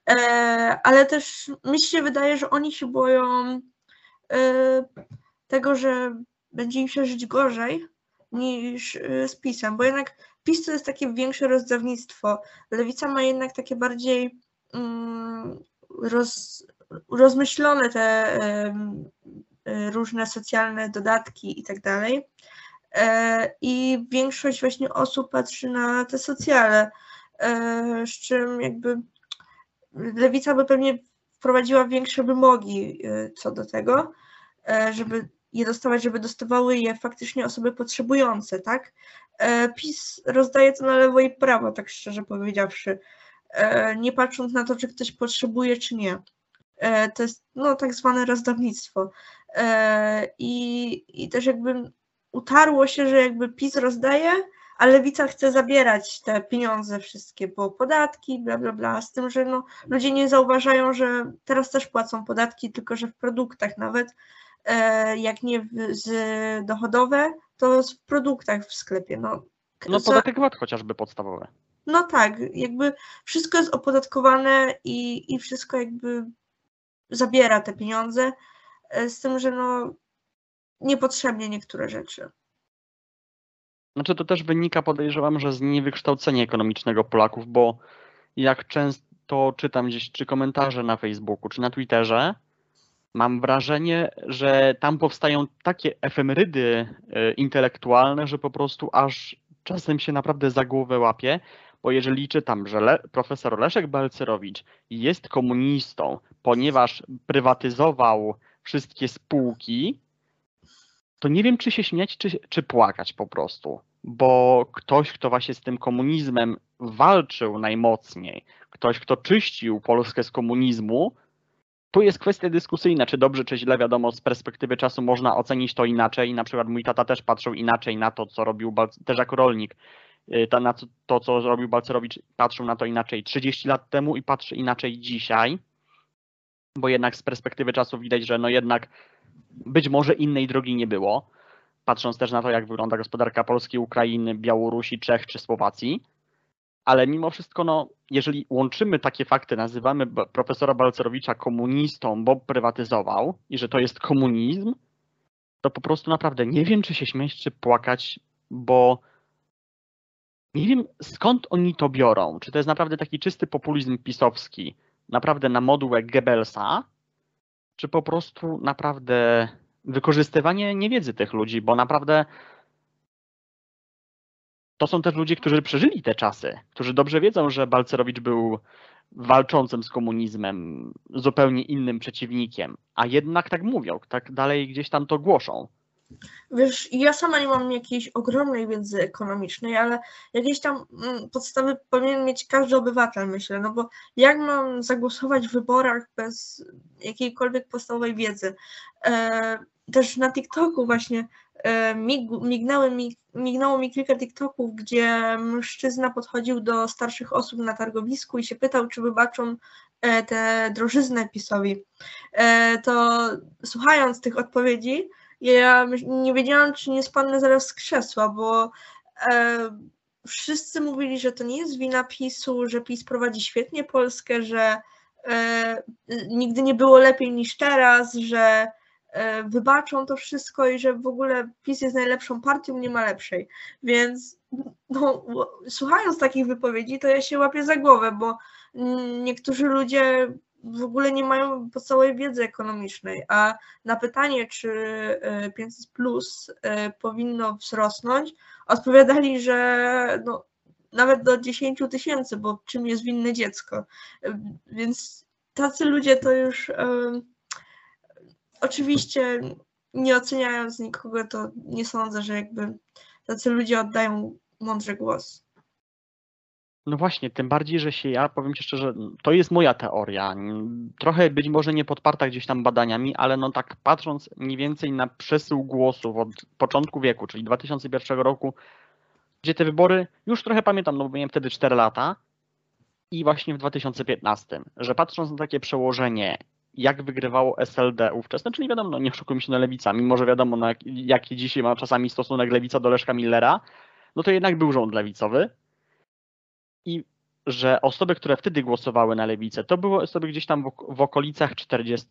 E, ale też mi się wydaje, że oni się boją tego, że będzie im się żyć gorzej niż z PiSem, bo jednak PiS to jest takie większe rozdawnictwo. Lewica ma jednak takie bardziej mm, roz, rozmyślone te y, różne socjalne dodatki i tak dalej. E, I większość właśnie osób patrzy na te socjale, e, z czym jakby lewica by pewnie wprowadziła większe wymogi co do tego, e, żeby je dostawać, żeby dostawały je faktycznie osoby potrzebujące, tak? E, PiS rozdaje to na lewo i prawo, tak szczerze powiedziawszy, e, nie patrząc na to, czy ktoś potrzebuje, czy nie. To jest no, tak zwane rozdawnictwo. I, I też jakby utarło się, że jakby PiS rozdaje, a lewica chce zabierać te pieniądze wszystkie, bo podatki, bla, bla, bla, z tym, że no, ludzie nie zauważają, że teraz też płacą podatki, tylko że w produktach nawet, e, jak nie z dochodowe, to w produktach w sklepie. No, no podatek VAT chociażby podstawowy. No tak, jakby wszystko jest opodatkowane i, i wszystko jakby zabiera te pieniądze, e, z tym, że no niepotrzebnie niektóre rzeczy. Znaczy to też wynika, podejrzewam, że z niewykształcenia ekonomicznego Polaków, bo jak często czytam gdzieś czy komentarze na Facebooku, czy na Twitterze, mam wrażenie, że tam powstają takie efemerydy e, intelektualne, że po prostu aż czasem się naprawdę za głowę łapie, bo jeżeli czytam, że Le profesor Leszek Balcerowicz jest komunistą, ponieważ prywatyzował wszystkie spółki, to nie wiem, czy się śmiać, czy, czy płakać po prostu. Bo ktoś, kto właśnie z tym komunizmem walczył najmocniej, ktoś, kto czyścił Polskę z komunizmu, tu jest kwestia dyskusyjna, czy dobrze, czy źle, wiadomo, z perspektywy czasu można ocenić to inaczej. Na przykład mój tata też patrzył inaczej na to, co robił, też jako rolnik, y, na to, co robił Balcerowicz, patrzył na to inaczej 30 lat temu i patrzy inaczej dzisiaj, bo jednak z perspektywy czasu widać, że no jednak być może innej drogi nie było, patrząc też na to, jak wygląda gospodarka Polski, Ukrainy, Białorusi, Czech czy Słowacji. Ale mimo wszystko, no, jeżeli łączymy takie fakty, nazywamy profesora Balcerowicza komunistą, bo prywatyzował i że to jest komunizm, to po prostu naprawdę nie wiem, czy się śmiać, czy płakać, bo nie wiem skąd oni to biorą. Czy to jest naprawdę taki czysty populizm pisowski, naprawdę na modułę Goebbelsa, czy po prostu naprawdę wykorzystywanie niewiedzy tych ludzi, bo naprawdę to są też ludzie, którzy przeżyli te czasy, którzy dobrze wiedzą, że Balcerowicz był walczącym z komunizmem, zupełnie innym przeciwnikiem, a jednak tak mówią, tak dalej gdzieś tam to głoszą. Wiesz, ja sama nie mam jakiejś ogromnej wiedzy ekonomicznej, ale jakieś tam mm, podstawy powinien mieć każdy obywatel, myślę, no bo jak mam zagłosować w wyborach bez jakiejkolwiek podstawowej wiedzy? E, też na TikToku właśnie mig, mignęły mi, mignęło mi kilka TikToków, gdzie mężczyzna podchodził do starszych osób na targowisku i się pytał, czy wybaczą e, tę drożyznę PiSowi. E, to słuchając tych odpowiedzi, ja nie wiedziałam, czy nie spadnę zaraz z krzesła, bo e, wszyscy mówili, że to nie jest wina PiSu, że PiS prowadzi świetnie Polskę, że e, nigdy nie było lepiej niż teraz, że e, wybaczą to wszystko i że w ogóle PiS jest najlepszą partią, nie ma lepszej. Więc no, słuchając takich wypowiedzi, to ja się łapię za głowę, bo niektórzy ludzie w ogóle nie mają podstawowej wiedzy ekonomicznej, a na pytanie, czy 500 e, plus e, powinno wzrosnąć, odpowiadali, że no, nawet do 10 tysięcy, bo czym jest winne dziecko. E, więc tacy ludzie to już oczywiście nie oceniając nikogo, to nie sądzę, że jakby tacy ludzie oddają mądrze głos. No właśnie, tym bardziej, że się ja powiem Ci szczerze, to jest moja teoria. Trochę być może nie podparta gdzieś tam badaniami, ale no tak patrząc mniej więcej na przesył głosów od początku wieku, czyli 2001 roku, gdzie te wybory, już trochę pamiętam, no bo miałem wtedy 4 lata i właśnie w 2015, że patrząc na takie przełożenie, jak wygrywało SLD ówczesne, czyli wiadomo, no nie oszukujmy się na lewica, mimo że wiadomo, no jak, jaki dzisiaj ma czasami stosunek lewica do Leszka Millera, no to jednak był rząd lewicowy. I że osoby, które wtedy głosowały na lewicę, to były osoby gdzieś tam w, w okolicach 40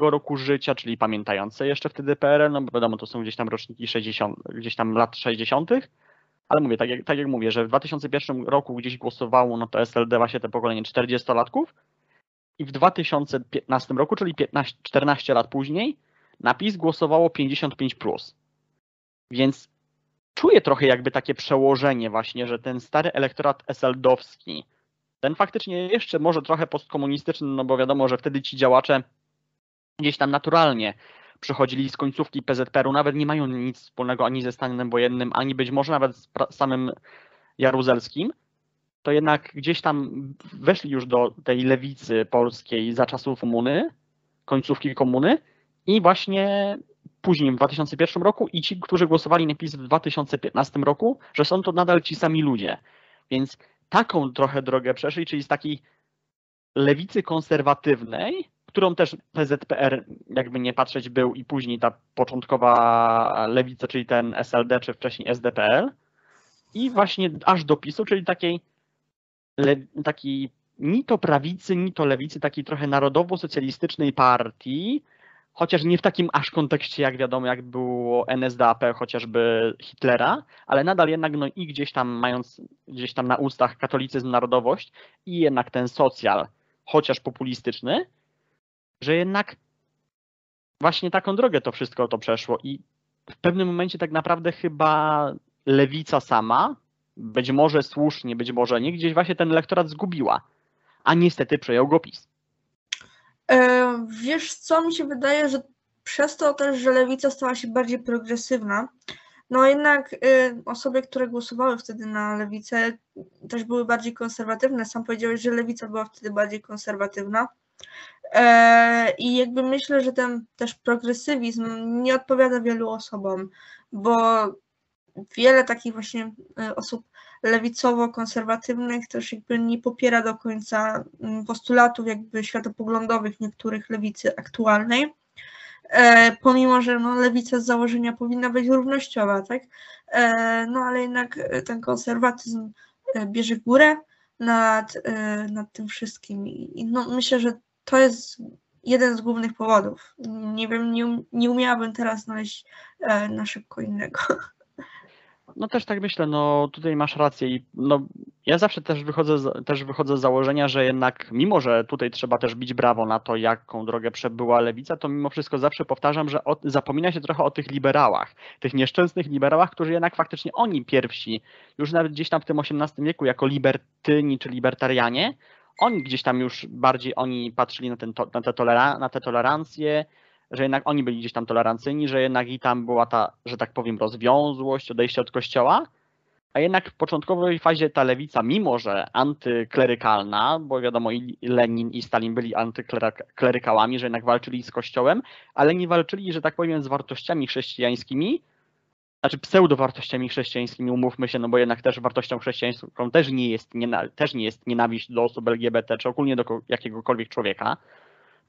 roku życia, czyli pamiętające jeszcze wtedy PRL, no bo wiadomo, to są gdzieś tam roczniki 60, gdzieś tam lat 60., ale mówię, tak jak, tak jak mówię, że w 2001 roku gdzieś głosowało no to SLD właśnie te pokolenie 40-latków i w 2015 roku, czyli 15, 14 lat później, na PiS głosowało 55+. Plus. Więc czuję trochę jakby takie przełożenie właśnie, że ten stary elektorat SLD-owski ten faktycznie jeszcze może trochę postkomunistyczny, no bo wiadomo, że wtedy ci działacze gdzieś tam naturalnie przychodzili z końcówki PZPR-u, nawet nie mają nic wspólnego ani ze stanem wojennym, ani być może nawet z samym Jaruzelskim, to jednak gdzieś tam weszli już do tej lewicy polskiej za czasów komuny, końcówki komuny i właśnie później w 2001 roku i ci, którzy głosowali na PiS w 2015 roku, że są to nadal ci sami ludzie. Więc taką trochę drogę przeszli, czyli z takiej lewicy konserwatywnej, którą też PZPR, jakby nie patrzeć, był i później ta początkowa lewica, czyli ten SLD, czy wcześniej SDPL, i właśnie aż do PiSu, czyli takiej, le, takiej ni to prawicy, ni to lewicy, takiej trochę narodowo-socjalistycznej partii, chociaż nie w takim aż kontekście, jak wiadomo, jak było NSDAP, chociażby Hitlera, ale nadal jednak no i gdzieś tam mając gdzieś tam na ustach katolicyzm, narodowość i jednak ten socjal, chociaż populistyczny, że jednak właśnie taką drogę to wszystko to przeszło i w pewnym momencie tak naprawdę chyba lewica sama, być może słusznie, być może nie, gdzieś właśnie ten elektorat zgubiła, a niestety przejął go PiS. E, wiesz co, mi się wydaje, że przez to też, że lewica stała się bardziej progresywna, no jednak y, osoby, które głosowały wtedy na lewicę, też były bardziej konserwatywne. Sam powiedziałeś, że lewica była wtedy bardziej konserwatywna. E, I jakby myślę, że ten też progresywizm nie odpowiada wielu osobom, bo wiele takich właśnie y, osób lewicowo-konserwatywnych też jakby nie popiera do końca mm, postulatów jakby światopoglądowych niektórych lewicy aktualnej, e, pomimo, że no, lewica z założenia powinna być równościowa, tak? E, no ale jednak ten konserwatyzm e, bierze górę nad, e, nad tym wszystkim i no, myślę, że to jest jeden z głównych powodów. Nie wiem, nie, um- nie umiałabym teraz znaleźć e, na szybko innego. No też tak myślę, no tutaj masz rację i no ja zawsze też wychodzę, z, też wychodzę z założenia, że jednak mimo, że tutaj trzeba też bić brawo na to, jaką drogę przebyła lewica, to mimo wszystko zawsze powtarzam, że o, zapomina się trochę o tych liberałach, tych nieszczęsnych liberałach, którzy jednak faktycznie oni pierwsi, już nawet gdzieś tam w tym XVIII wieku jako libertyni czy libertarianie, oni gdzieś tam już bardziej oni patrzyli na, ten, na, te, tolera, na te tolerancje, że jednak oni byli gdzieś tam tolerancyjni, że jednak i tam była ta, że tak powiem, rozwiązłość, odejście od kościoła, a jednak w początkowej fazie ta lewica, mimo że antyklerykalna, bo wiadomo i Lenin i Stalin byli antyklerykałami, że jednak walczyli z kościołem, ale nie walczyli, że tak powiem, z wartościami chrześcijańskimi, znaczy pseudowartościami chrześcijańskimi, umówmy się, no bo jednak też wartością chrześcijańską też nie jest, niena, też nie jest nienawiść do osób LGBT, czy ogólnie do ko- jakiegokolwiek człowieka,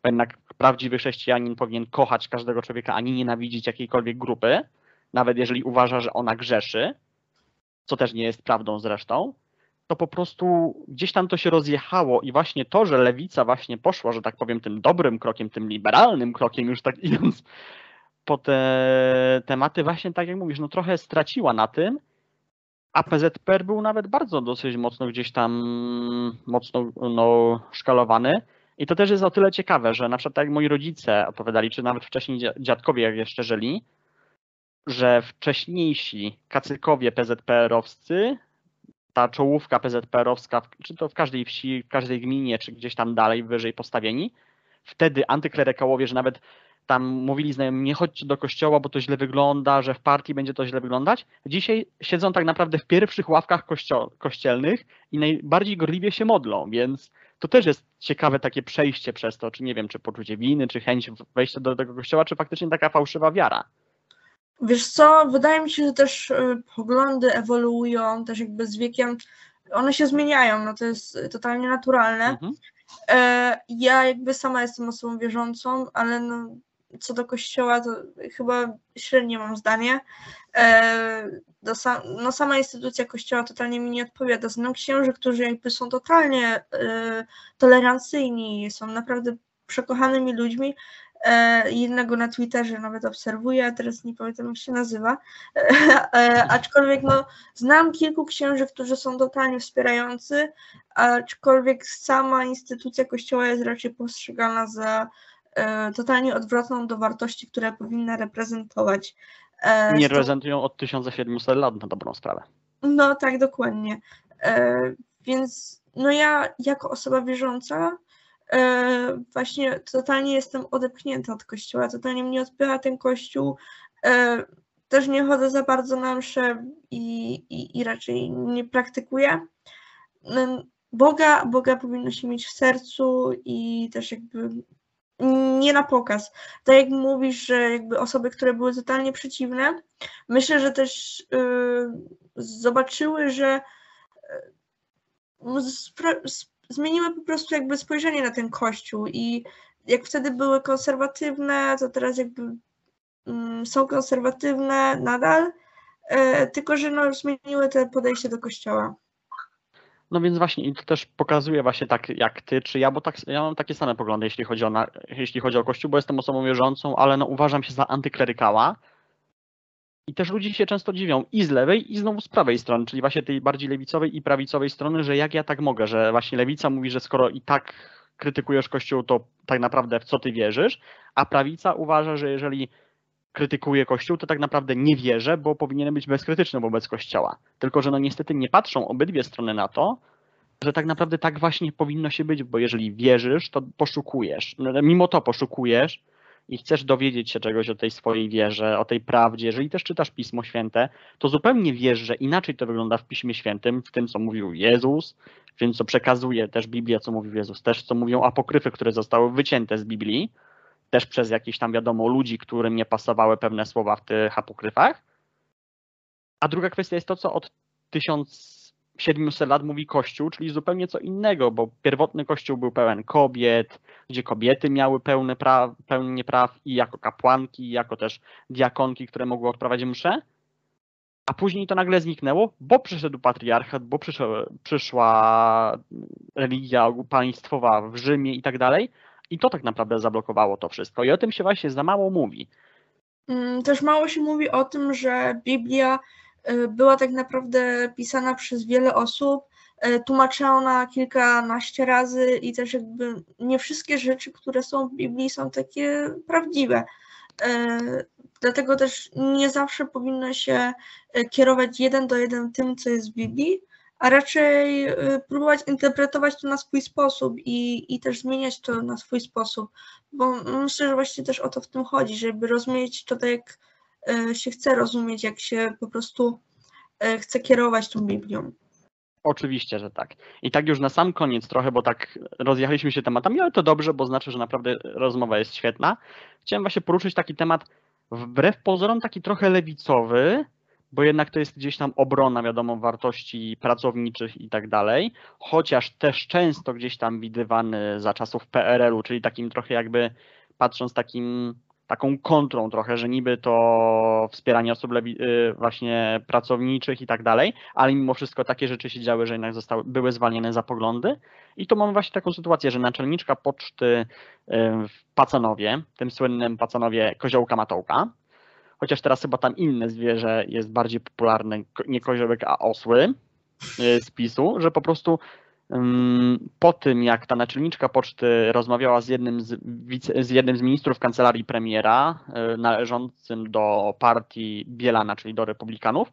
jednak prawdziwy chrześcijanin powinien kochać każdego człowieka, a nie nienawidzić jakiejkolwiek grupy, nawet jeżeli uważa, że ona grzeszy, co też nie jest prawdą zresztą, to po prostu gdzieś tam to się rozjechało i właśnie to, że lewica właśnie poszła, że tak powiem, tym dobrym krokiem, tym liberalnym krokiem, już tak idąc po te tematy, właśnie tak jak mówisz, no trochę straciła na tym, a PZPR był nawet bardzo dosyć mocno gdzieś tam mocno no, szkalowany. I to też jest o tyle ciekawe, że na przykład tak jak moi rodzice opowiadali, czy nawet wcześniej dzia- dziadkowie, jak jeszcze żyli, że wcześniejsi kacykowie PZPR-owscy, ta czołówka PZPR-owska, czy to w każdej wsi, w każdej gminie, czy gdzieś tam dalej wyżej postawieni, wtedy antyklerykałowie, że nawet tam mówili znajomi, nie chodźcie do kościoła, bo to źle wygląda, że w partii będzie to źle wyglądać. Dzisiaj siedzą tak naprawdę w pierwszych ławkach kościo- kościelnych i najbardziej gorliwie się modlą, więc to też jest ciekawe takie przejście przez to, czy nie wiem, czy poczucie winy, czy chęć wejścia do tego kościoła, czy faktycznie taka fałszywa wiara. Wiesz co, wydaje mi się, że też y, poglądy ewoluują, też jakby z wiekiem, one się zmieniają, no to jest totalnie naturalne. Mhm. E, ja jakby sama jestem osobą wierzącą, ale no, co do kościoła to chyba średnie mam zdanie. E, no sama instytucja kościoła totalnie mi nie odpowiada. Znam księży, którzy jakby są totalnie e, tolerancyjni, są naprawdę przekochanymi ludźmi. E, jednego na Twitterze nawet obserwuję, a teraz nie pamiętam jak się nazywa. Aczkolwiek no, znam kilku księży, którzy są totalnie wspierający, aczkolwiek sama instytucja kościoła jest raczej postrzegana za totalnie odwrotną do wartości, które powinna reprezentować. E, Nie reprezentują od 1700 lat na dobrą sprawę. No tak, dokładnie. E, Więc no ja jako osoba wierząca e, właśnie totalnie jestem odepchnięta od kościoła, totalnie mnie odpycha ten kościół. E, też nie chodzę za bardzo na msze i, i, i raczej nie praktykuję. Boga, Boga powinno się mieć w sercu i też jakby nie na pokaz. Tak jak mówisz, że jakby osoby, które były totalnie przeciwne, myślę, że też y, zobaczyły, że y, zmieniły po prostu jakby spojrzenie na ten kościół i jak wtedy były konserwatywne, to teraz jakby mm, są konserwatywne nadal, y, tylko że no, zmieniły te podejście do kościoła. No więc właśnie i to też pokazuje właśnie tak jak ty czy ja, bo tak, ja mam takie same poglądy, jeśli chodzi o, na, jeśli chodzi o Kościół, bo jestem osobą wierzącą, ale no uważam się za antyklerykała. I też ludzie się często dziwią i z lewej, i znowu z prawej strony, czyli właśnie tej bardziej lewicowej i prawicowej strony, że jak ja tak mogę, że właśnie lewica mówi, że skoro i tak krytykujesz Kościół, to tak naprawdę w co ty wierzysz, a prawica uważa, że jeżeli krytykuje Kościół, to tak naprawdę nie wierzę, bo powinienem być bezkrytyczny wobec Kościoła. Tylko, że no niestety nie patrzą obydwie strony na to, że tak naprawdę tak właśnie powinno się być, bo jeżeli wierzysz, to poszukujesz. No, Mimo to poszukujesz i chcesz dowiedzieć się czegoś o tej swojej wierze, o tej prawdzie. Jeżeli też czytasz Pismo Święte, to zupełnie wiesz, że inaczej to wygląda w Piśmie Świętym, w tym, co mówił Jezus, w tym, co przekazuje też Biblia, co mówił Jezus, też co mówią apokryfy, które zostały wycięte z Biblii, też przez jakichś tam, wiadomo, ludzi, którym nie pasowały pewne słowa w tych apokryfach. A druga kwestia jest to, co od 1700 lat mówi Kościół, czyli zupełnie co innego, bo pierwotny Kościół był pełen kobiet, gdzie kobiety miały pełne praw, praw i jako kapłanki, i jako też diakonki, które mogły odprawiać msze. A później to nagle zniknęło, bo przyszedł patriarchat, bo przyszła religia państwowa w Rzymie i tak dalej. I to tak naprawdę zablokowało to wszystko. I o tym się właśnie za mało mówi. Mm, Też mało się mówi o tym, że Biblia y, była tak naprawdę pisana przez wiele osób, y, tłumaczona kilkanaście razy i też jakby nie wszystkie rzeczy, które są w Biblii są takie prawdziwe. Y, Dlatego też nie zawsze powinno się kierować jeden do jeden tym, co jest w Biblii, a raczej y, próbować interpretować to na swój sposób i, i też zmieniać to na swój sposób. Bo myślę, że właśnie też o to w tym chodzi, żeby rozumieć to tak, jak e, się chce rozumieć, jak się po prostu e, chce kierować tą Biblią. Oczywiście, że tak. I tak już na sam koniec trochę, bo tak rozjechaliśmy się tematami, ale to dobrze, bo znaczy, że naprawdę rozmowa jest świetna. Chciałem właśnie poruszyć taki temat wbrew pozorom taki trochę lewicowy, bo jednak to jest gdzieś tam obrona, wiadomo, wartości pracowniczych i tak dalej, chociaż też często gdzieś tam widywany za czasów PRL-u, czyli takim trochę jakby patrząc takim, taką kontrą trochę, że niby to wspieranie osób y, właśnie pracowniczych i tak dalej, ale mimo wszystko takie rzeczy się działy, że jednak zostały, były zwalniane za poglądy. I tu mamy właśnie taką sytuację, że naczelniczka poczty y, w Pacanowie, tym słynnym Pacanowie Koziołka Matołka, chociaż teraz chyba tam inne zwierzę jest bardziej popularne, nie koziołek, a osły y, z PiSu, że po prostu ym, po tym, jak ta naczelniczka poczty rozmawiała z jednym z, wice, z jednym z ministrów kancelarii premiera, y, należącym do partii Bielana, czyli do republikanów,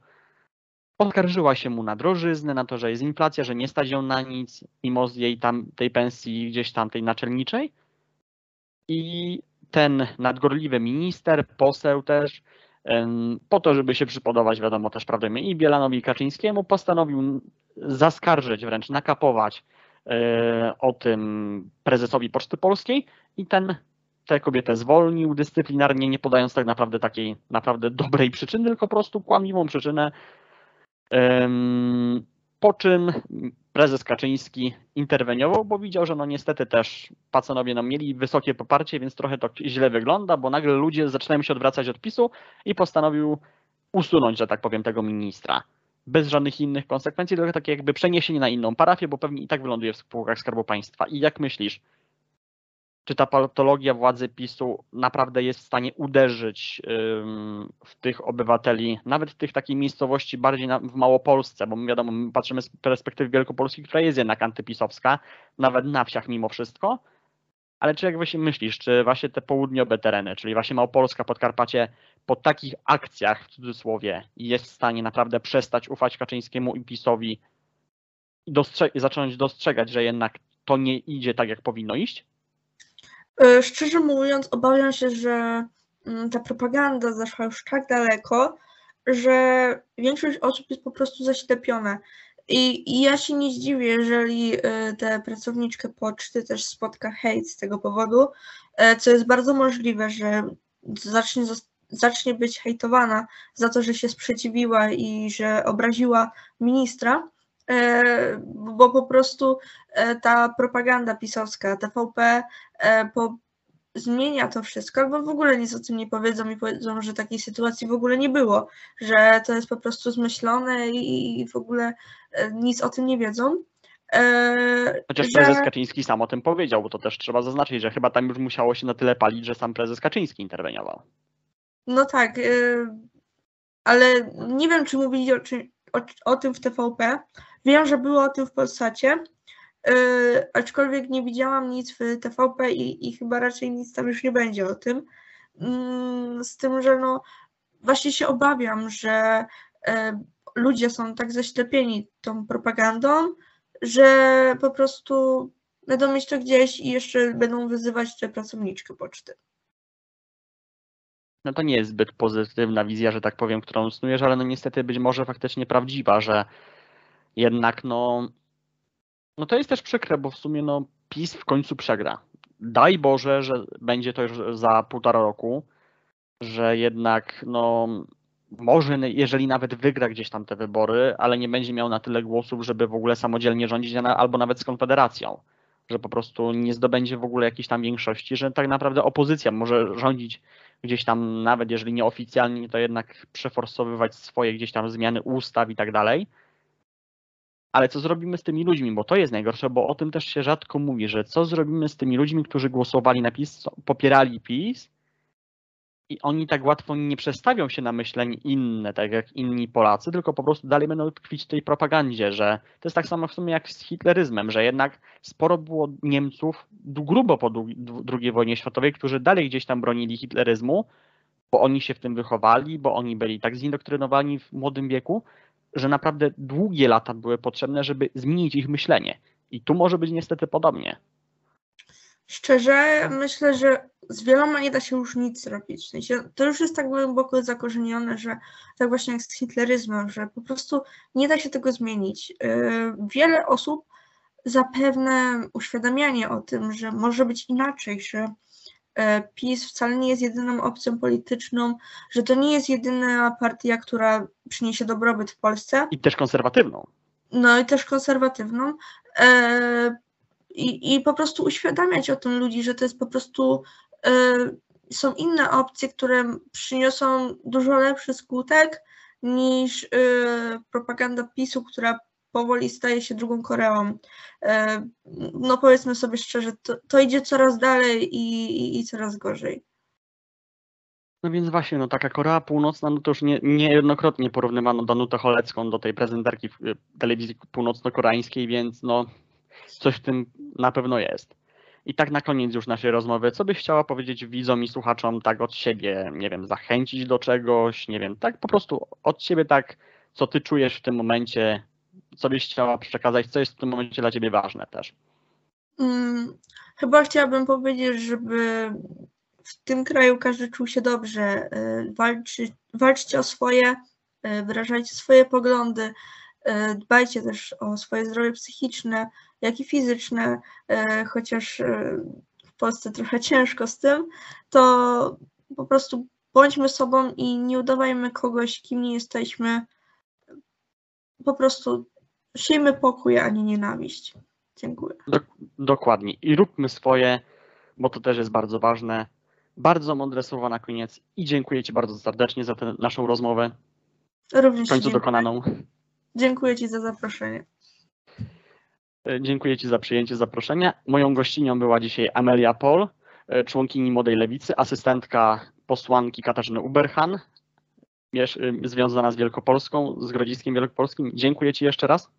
poskarżyła się mu na drożyznę, na to, że jest inflacja, że nie stać ją na nic, mimo z jej tam tej pensji gdzieś tam tej naczelniczej. I ten nadgorliwy minister, poseł też, po to, żeby się przypodobać, wiadomo, też prawdę i Bielanowi i Kaczyńskiemu, postanowił zaskarżyć, wręcz nakapować e, o tym prezesowi Poczty Polskiej i ten tę kobietę zwolnił dyscyplinarnie, nie podając tak naprawdę takiej naprawdę dobrej przyczyny, tylko po prostu kłamliwą przyczynę. Po czym prezes Kaczyński interweniował, bo widział, że no niestety też pacanowie no mieli wysokie poparcie, więc trochę to źle wygląda, bo nagle ludzie zaczynają się odwracać od PiSu i postanowił usunąć, że tak powiem, tego ministra. Bez żadnych innych konsekwencji, tylko takie jakby przeniesienie na inną parafię, bo pewnie i tak wyląduje w spółkach Skarbu Państwa. I jak myślisz, czy ta patologia władzy PiSu naprawdę jest w stanie uderzyć w tych obywateli, nawet w tych takiej miejscowości bardziej w Małopolsce, bo wiadomo, my patrzymy z perspektywy Wielkopolski, która jest jednak antypisowska, nawet na wsiach mimo wszystko, ale czy jak właśnie myślisz, czy właśnie te południowe tereny, czyli właśnie Małopolska, Podkarpacie, po takich akcjach w cudzysłowie jest w stanie naprawdę przestać ufać Kaczyńskiemu i PiSowi i dostrze- zacząć dostrzegać, że jednak to nie idzie tak, jak powinno iść? E, Szczerze mówiąc, obawiam się, że mm, ta propaganda zaszła już tak daleko, że większość osób jest po prostu zaślepiona. I, I ja się nie zdziwię, jeżeli e, tę pracowniczkę poczty też spotka hejt z tego powodu, e, co jest bardzo możliwe, że zacznie, zacznie być hejtowana za to, że się sprzeciwiła i że obraziła ministra, bo po prostu e, ta propaganda pisowska, TVP, e, po, zmienia to wszystko, albo w ogóle nic o tym nie powiedzą i powiedzą, że takiej sytuacji w ogóle nie było, że to jest po prostu zmyślone i, w ogóle e, nic o tym nie wiedzą. E, Chociaż że- prezes Kaczyński sam o tym powiedział, bo to też trzeba zaznaczyć, że chyba tam już musiało się na tyle palić, że sam prezes Kaczyński interweniował. No tak, ale nie wiem, czy mówili o, o, o tym w TVP. Wiem, że było o tym w Polsacie, y, aczkolwiek nie widziałam nic w TVP i, i chyba raczej nic tam już nie będzie o tym. Mm, Z tym, że no właśnie się obawiam, że y, ludzie są tak zaślepieni tą propagandą, że po prostu będą mieć to gdzieś i jeszcze będą wyzywać tę pracowniczkę poczty. No to nie jest zbyt pozytywna wizja, że tak powiem, którą snujesz, ale no niestety być może faktycznie prawdziwa, że jednak no, no to jest też przykre, bo w sumie no PiS w końcu przegra. Daj Boże, że będzie to już za półtora roku, że jednak no może, jeżeli nawet wygra gdzieś tam te wybory, ale nie będzie miał na tyle głosów, żeby w ogóle samodzielnie rządzić, albo nawet z Konfederacją, że po prostu nie zdobędzie w ogóle jakiejś tam większości, że tak naprawdę opozycja może rządzić gdzieś tam, nawet jeżeli nieoficjalnie, to jednak przeforsowywać swoje gdzieś tam zmiany ustaw i tak dalej. Ale co zrobimy z tymi ludźmi, bo to jest najgorsze, bo o tym też się rzadko mówi, że co zrobimy z tymi ludźmi, którzy głosowali na PiS, popierali PiS i oni tak łatwo nie przestawią się na myślenie inne, tak jak inni Polacy, tylko po prostu dalej będą tkwić w tej propagandzie, że to jest tak samo w sumie jak z hitleryzmem, że jednak sporo było Niemców grubo po II wojnie światowej, którzy dalej gdzieś tam bronili hitleryzmu, bo oni się w tym wychowali, bo oni byli tak zindoktrynowani w młodym wieku, że naprawdę długie lata były potrzebne, żeby zmienić ich myślenie. I tu może być niestety podobnie. Szczerze, myślę, że z wieloma nie da się już nic zrobić. To już jest tak głęboko zakorzenione, że tak właśnie jak z hitleryzmem, że po prostu nie da się tego zmienić. Yy, Wiele osób zapewne uświadamianie o tym, że może być inaczej, że PiS wcale nie jest jedyną opcją polityczną, że to nie jest jedyna partia, która przyniesie dobrobyt w Polsce, I też konserwatywną. no i też konserwatywną. E, i, I po prostu uświadamiać o tym ludzi, że to jest po prostu e, są inne opcje, które przyniosą dużo lepszy skutek niż e, propaganda PiSu, która powoli staje się drugą Koreą. E, no powiedzmy sobie szczerze, to, to idzie coraz dalej i, i, i coraz gorzej. No więc właśnie, no taka Korea Północna, no to już nie, niejednokrotnie porównywano Danutę Cholecką do tej prezenterki w y, telewizji północno-koreańskiej, więc no coś w tym na pewno jest. I tak na koniec już naszej rozmowy, co byś chciała powiedzieć widzom i słuchaczom tak od siebie, nie wiem, zachęcić do czegoś, nie wiem, tak po prostu od siebie tak, co ty czujesz w tym momencie, co byś chciała przekazać, co jest w tym momencie dla ciebie ważne też. Mm, Chyba chciałabym powiedzieć, żeby w tym kraju każdy czuł się dobrze. y, Walczy, walczcie o swoje, y, wyrażajcie swoje poglądy, y, dbajcie też o swoje zdrowie psychiczne, jak i fizyczne, chociaż w Polsce trochę ciężko z tym, to po prostu bądźmy sobą i nie udawajmy kogoś, kim nie jesteśmy. Po prostu siejmy pokój, a nie nienawiść. Dziękuję. Dokładnie. I róbmy swoje, bo to też jest bardzo ważne. Bardzo mądre słowa na koniec i dziękuję Ci bardzo serdecznie za tę naszą rozmowę, Również w końcu dziękuję. dokonaną. Dziękuję Ci za zaproszenie. E, Dziękuję Ci za przyjęcie zaproszenia. Moją gościnią była dzisiaj Amelia Pol, e, członkini Młodej Lewicy, asystentka posłanki Katarzyny Uberhan, e, związana z Wielkopolską, z Grodziskiem Wielkopolskim. Dziękuję Ci jeszcze raz.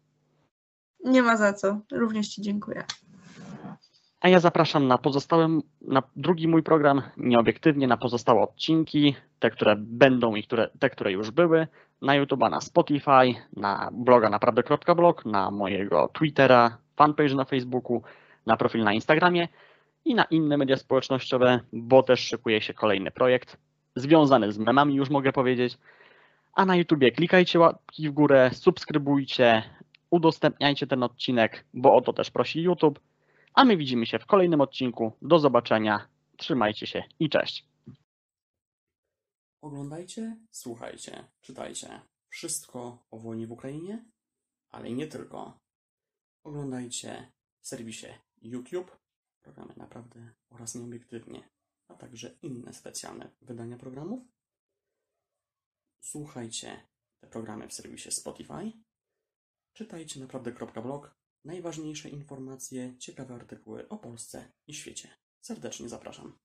Nie ma za co. Również Ci dziękuję. A ja zapraszam na pozostałe, na drugi mój program, nieobiektywnie na pozostałe odcinki, te, które będą i które, te, które już były, na YouTube'a, na Spotify, na bloga naprawdę.blog, na mojego Twittera, fanpage na Facebooku, na profil na Instagramie i na inne media społecznościowe, bo też szykuje się kolejny projekt związany z memami, już mogę powiedzieć. A na YouTubie klikajcie łapki w górę, subskrybujcie, udostępniajcie ten odcinek, bo o to też prosi YouTube. A my widzimy się w kolejnym odcinku. Do zobaczenia. Trzymajcie się i cześć. Oglądajcie, słuchajcie, czytajcie. Wszystko o wojnie w Ukrainie, ale nie tylko. Oglądajcie w serwisie YouTube, programy naprawdę oraz nieobiektywnie, a także inne specjalne wydania programów. Słuchajcie te programy w serwisie Spotify. Czytajcie naprawdę.blog. Najważniejsze informacje, ciekawe artykuły o Polsce i świecie. Serdecznie zapraszam.